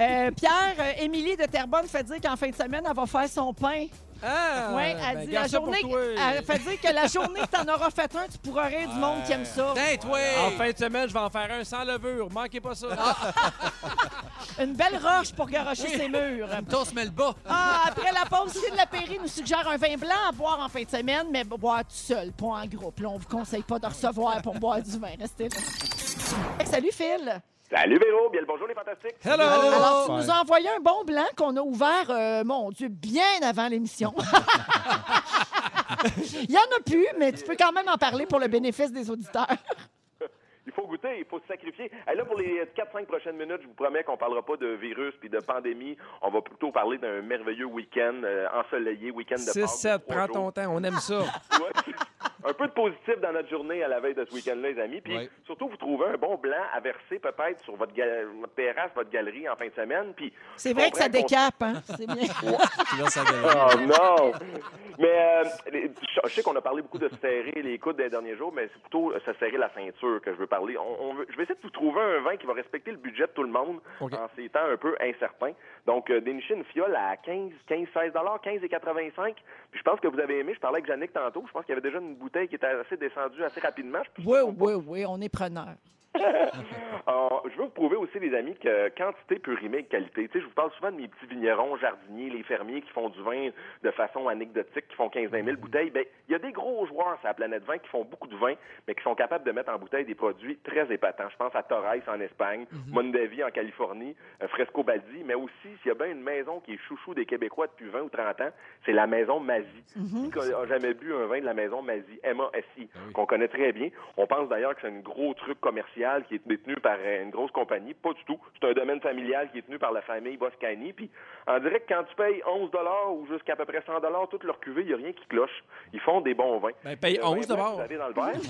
Euh, Pierre, euh, Émilie de Terrebonne fait dire qu'en fin de semaine, elle va faire son pain. Ah! Oui, elle ben, dit garde la journée. Elle fait dire que la journée que t'en auras fait un, tu pourras rire du monde qui aime ça. Toi! En fin de semaine, je vais en faire un sans levure. Manquez pas ça. (laughs) Une belle roche pour garocher ses murs. Toi, on se met le bas. Ah, après la pause, Phil Lapéry nous suggère un vin blanc à boire en fin de semaine, mais boire tout seul, pas en groupe. Là, on vous conseille pas de recevoir pour boire du vin. Restez là. Hey, Salut, Phil. Salut Véro, bien le bonjour les fantastiques. Hello! Alors, tu nous as envoyé un bon blanc qu'on a ouvert, euh, mon Dieu, bien avant l'émission. (laughs) (laughs) Il y en a plus, mais tu peux quand même en parler pour le bénéfice des auditeurs. (laughs) Il faut goûter, il faut se sacrifier. Et là, pour les 4-5 prochaines minutes, je vous promets qu'on parlera pas de virus puis de pandémie. On va plutôt parler d'un merveilleux week-end euh, ensoleillé, week-end de Pâques. 6-7, de trois prends jours. ton temps. On aime ça. Ouais. Un peu de positif dans notre journée à la veille de ce week-end-là, les amis. Puis Ouais. surtout, vous trouvez un bon blanc à verser peut-être sur votre, terrasse, votre galerie en fin de semaine. Puis C'est vrai que ça décape, hein? C'est bien. (laughs) (laughs) Oh non! Mais euh, je sais qu'on a parlé beaucoup de se serrer les coudes des derniers jours, mais c'est plutôt euh, se serrer la ceinture que je veux parler. On, on veut- je vais essayer de vous trouver un vin qui va respecter le budget de tout le monde OK. en ces temps un peu incertains. Donc, euh, dénicher une fiole à 15, 15, 16 15 et 85. Puis je pense que vous avez aimé. Je parlais avec Jannick tantôt. Je pense qu'il y avait déjà une bouteille qui était assez descendue assez rapidement. Oui, oui, oui, on est preneur. Alors, je veux vous prouver aussi, les amis, que quantité peut rimer avec qualité. Tu sais, je vous parle souvent de mes petits vignerons, jardiniers, les fermiers qui font du vin de façon anecdotique, qui font 15-20 000 bouteilles. Ben, il y a des gros joueurs sur la planète vin qui font beaucoup de vin, mais qui sont capables de mettre en bouteille des produits très épatants. Je pense à Torres en Espagne, Mondavi en Californie, euh, Fresco Baldi, mais aussi, s'il y a bien une maison qui est chouchou des Québécois depuis 20 ou 30 ans, c'est la maison Mazie. Qui n'a jamais bu un vin de la maison Mazie, M-A-S-I, qu'on connaît très bien. On pense d'ailleurs que c'est un gros truc commercial qui est détenu par euh, une grosse compagnie. Pas du tout. C'est un domaine familial qui est tenu par la famille Boscani. Puis, en direct, quand tu payes 11 ou jusqu'à peu près 100 toute leur cuvée, il n'y a rien qui cloche. Ils font des bons vins. Ben, paye Le vin 11 blanc que d'abord. Vous avez dans le verre. (laughs)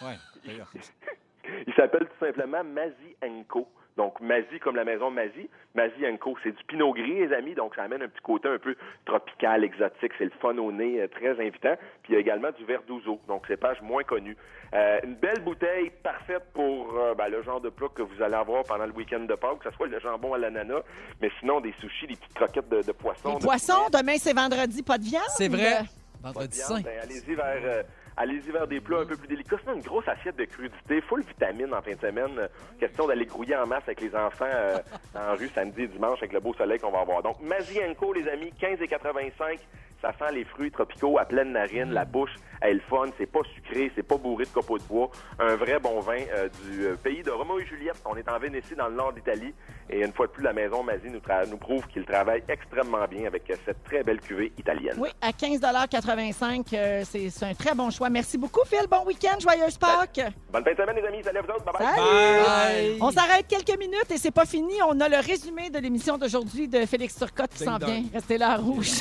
Ouais. (laughs) Il s'appelle tout simplement Mazi Co. Donc, Mazi comme la maison Mazi. Mazi Co, c'est du pinot gris, les amis. Donc, ça amène un petit côté un peu tropical, exotique. C'est le fun au nez, euh, très invitant. Puis, il y a également du verdozo. Donc, cépage moins connu. Euh, une belle bouteille parfaite pour euh, ben, le genre de plat que vous allez avoir pendant le week-end de Pâques, que ce soit le jambon à l'ananas, mais sinon des sushis, des petites croquettes de, de poisson. Les de poissons, poulet. demain, c'est vendredi, pas de viande? C'est vrai. Pas de Vendredi viande, saint. ben, allez-y vers, euh, allez-y vers des plats un peu plus délicats. Sinon, une grosse assiette de crudité, full vitamine en fin de semaine. Question d'aller grouiller en masse avec les enfants euh, en rue samedi et dimanche avec le beau soleil qu'on va avoir. Donc, Mazienko, les amis, 15,85 ça sent les fruits tropicaux à pleine narine, la bouche, elle est fun, c'est pas sucré, c'est pas bourré de copeaux de bois. Un vrai bon vin euh, du euh, pays de Romo et Juliette. On est en Vénétie, dans le nord d'Italie. Et une fois de plus, la maison Mazie nous, prouve qu'il travaille extrêmement bien avec cette très belle cuvée italienne. Oui, à 15,85 euh, c'est un très bon choix. Merci beaucoup, Phil. Bon week-end, joyeuse Pâques. Bonne fin de semaine, les amis. Salut à vous autres. Bye bye. On s'arrête quelques minutes et c'est pas fini. On a le résumé de l'émission d'aujourd'hui de Félix Turcotte qui s'en vient. Restez là à rouge.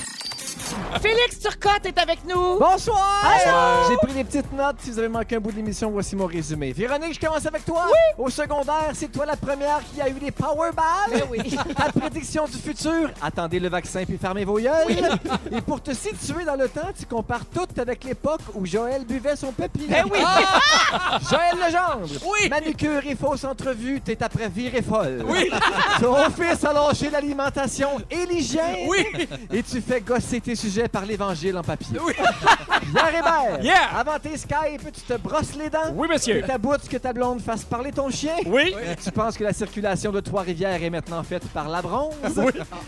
Félix Turcotte est avec nous. Bonsoir! J'ai pris des petites notes. Si vous avez manqué un bout de l'émission, voici mon résumé. Véronique, je commence avec toi. Oui. Au secondaire, c'est toi la première qui a eu des Powerballs. Ben oui. (laughs) Ta prédiction du futur, attendez le vaccin puis fermez vos yeux. (laughs) Et pour te situer dans le temps, tu compares tout avec l'époque où Joël buvait son papier. Ben oui. (laughs) Joël Legendre. Oui. Manucure et fausse entrevue, t'es après virée folle. Oui. Ton fils a lâché l'alimentation et l'hygiène. Oui. Et tu fais gosser tes par l'évangile en papier. Oui. (laughs) Pierre Hébert. Yeah. Avant tes Skype, tu te brosses les dents? Oui, monsieur. Et t'aboutes que ta blonde fasse parler ton chien? Oui. Tu penses que la circulation de Trois-Rivières est maintenant faite par la bronze?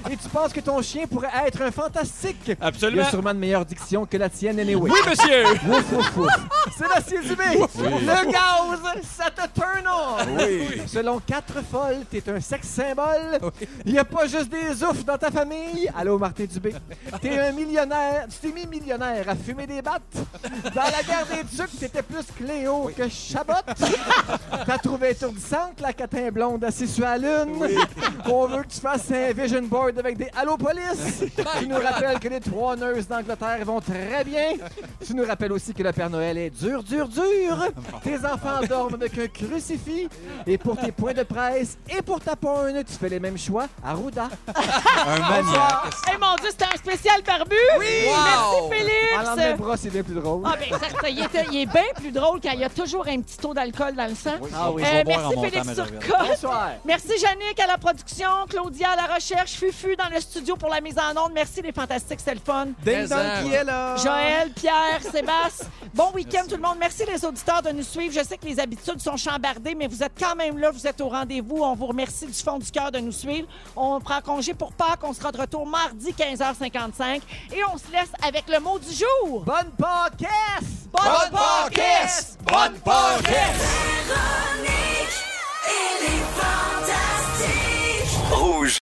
Et tu penses que ton chien pourrait être un fantastique? Il Absolument. a sûrement de meilleure diction que la tienne, anyway. Oui, monsieur. (laughs) Ouf, ouf, ouf. Sébastien Dubé, le gaz, ça te turn on. Oui. Selon quatre folles, t'es un sexe symbole. Il n'y a pas juste des oufs dans ta famille. Allô, Martin Dubé. T'es un millionnaire. Tu t'es mis millionnaire à fumer des battes. Dans la guerre des ducs, t'étais plus Cléo que Chabot. T'as trouvé étourdissante la catin blonde assise sur la lune. On veut que tu fasses un vision board avec des Allo Police. Tu nous rappelles que les trois nurses d'Angleterre vont très bien. Tu nous rappelles aussi que le Père Noël est dur, dur, dur. Tes enfants dorment avec un crucifix. Et pour tes points de presse et pour ta porn, tu fais les mêmes choix à Rouda. Un maniaque. Eh mon Dieu, c'était un spécial Oui. Wow. Merci, En l'endemain Félix. bras, c'est bien plus drôle. Ah ben certain, il, était- il est bien plus drôle quand il y a toujours un petit taux d'alcool dans le sang. Ah oui. Euh, Je vais boire en merci Félix. Turcotte. Bonsoir. Merci Yannick à la production, Claudia à la recherche, Fufu dans le studio pour la mise en onde. Merci les fantastiques, c'est le fun. Ding dong qui est là? Joël, Pierre, Sébastien. Bon week-end tout le monde. Merci les auditeurs de nous suivre. Je sais que les habitudes sont chambardées, mais vous êtes quand même là, vous êtes au rendez-vous. On vous remercie du fond du cœur de nous suivre. On prend congé pour Pâques. On sera de retour mardi 15h55 et on se laisse avec le mot du jour. Bonne podcast! Bonne podcast! Bonne podcast! Véronique, elle est fantastique! Rouge!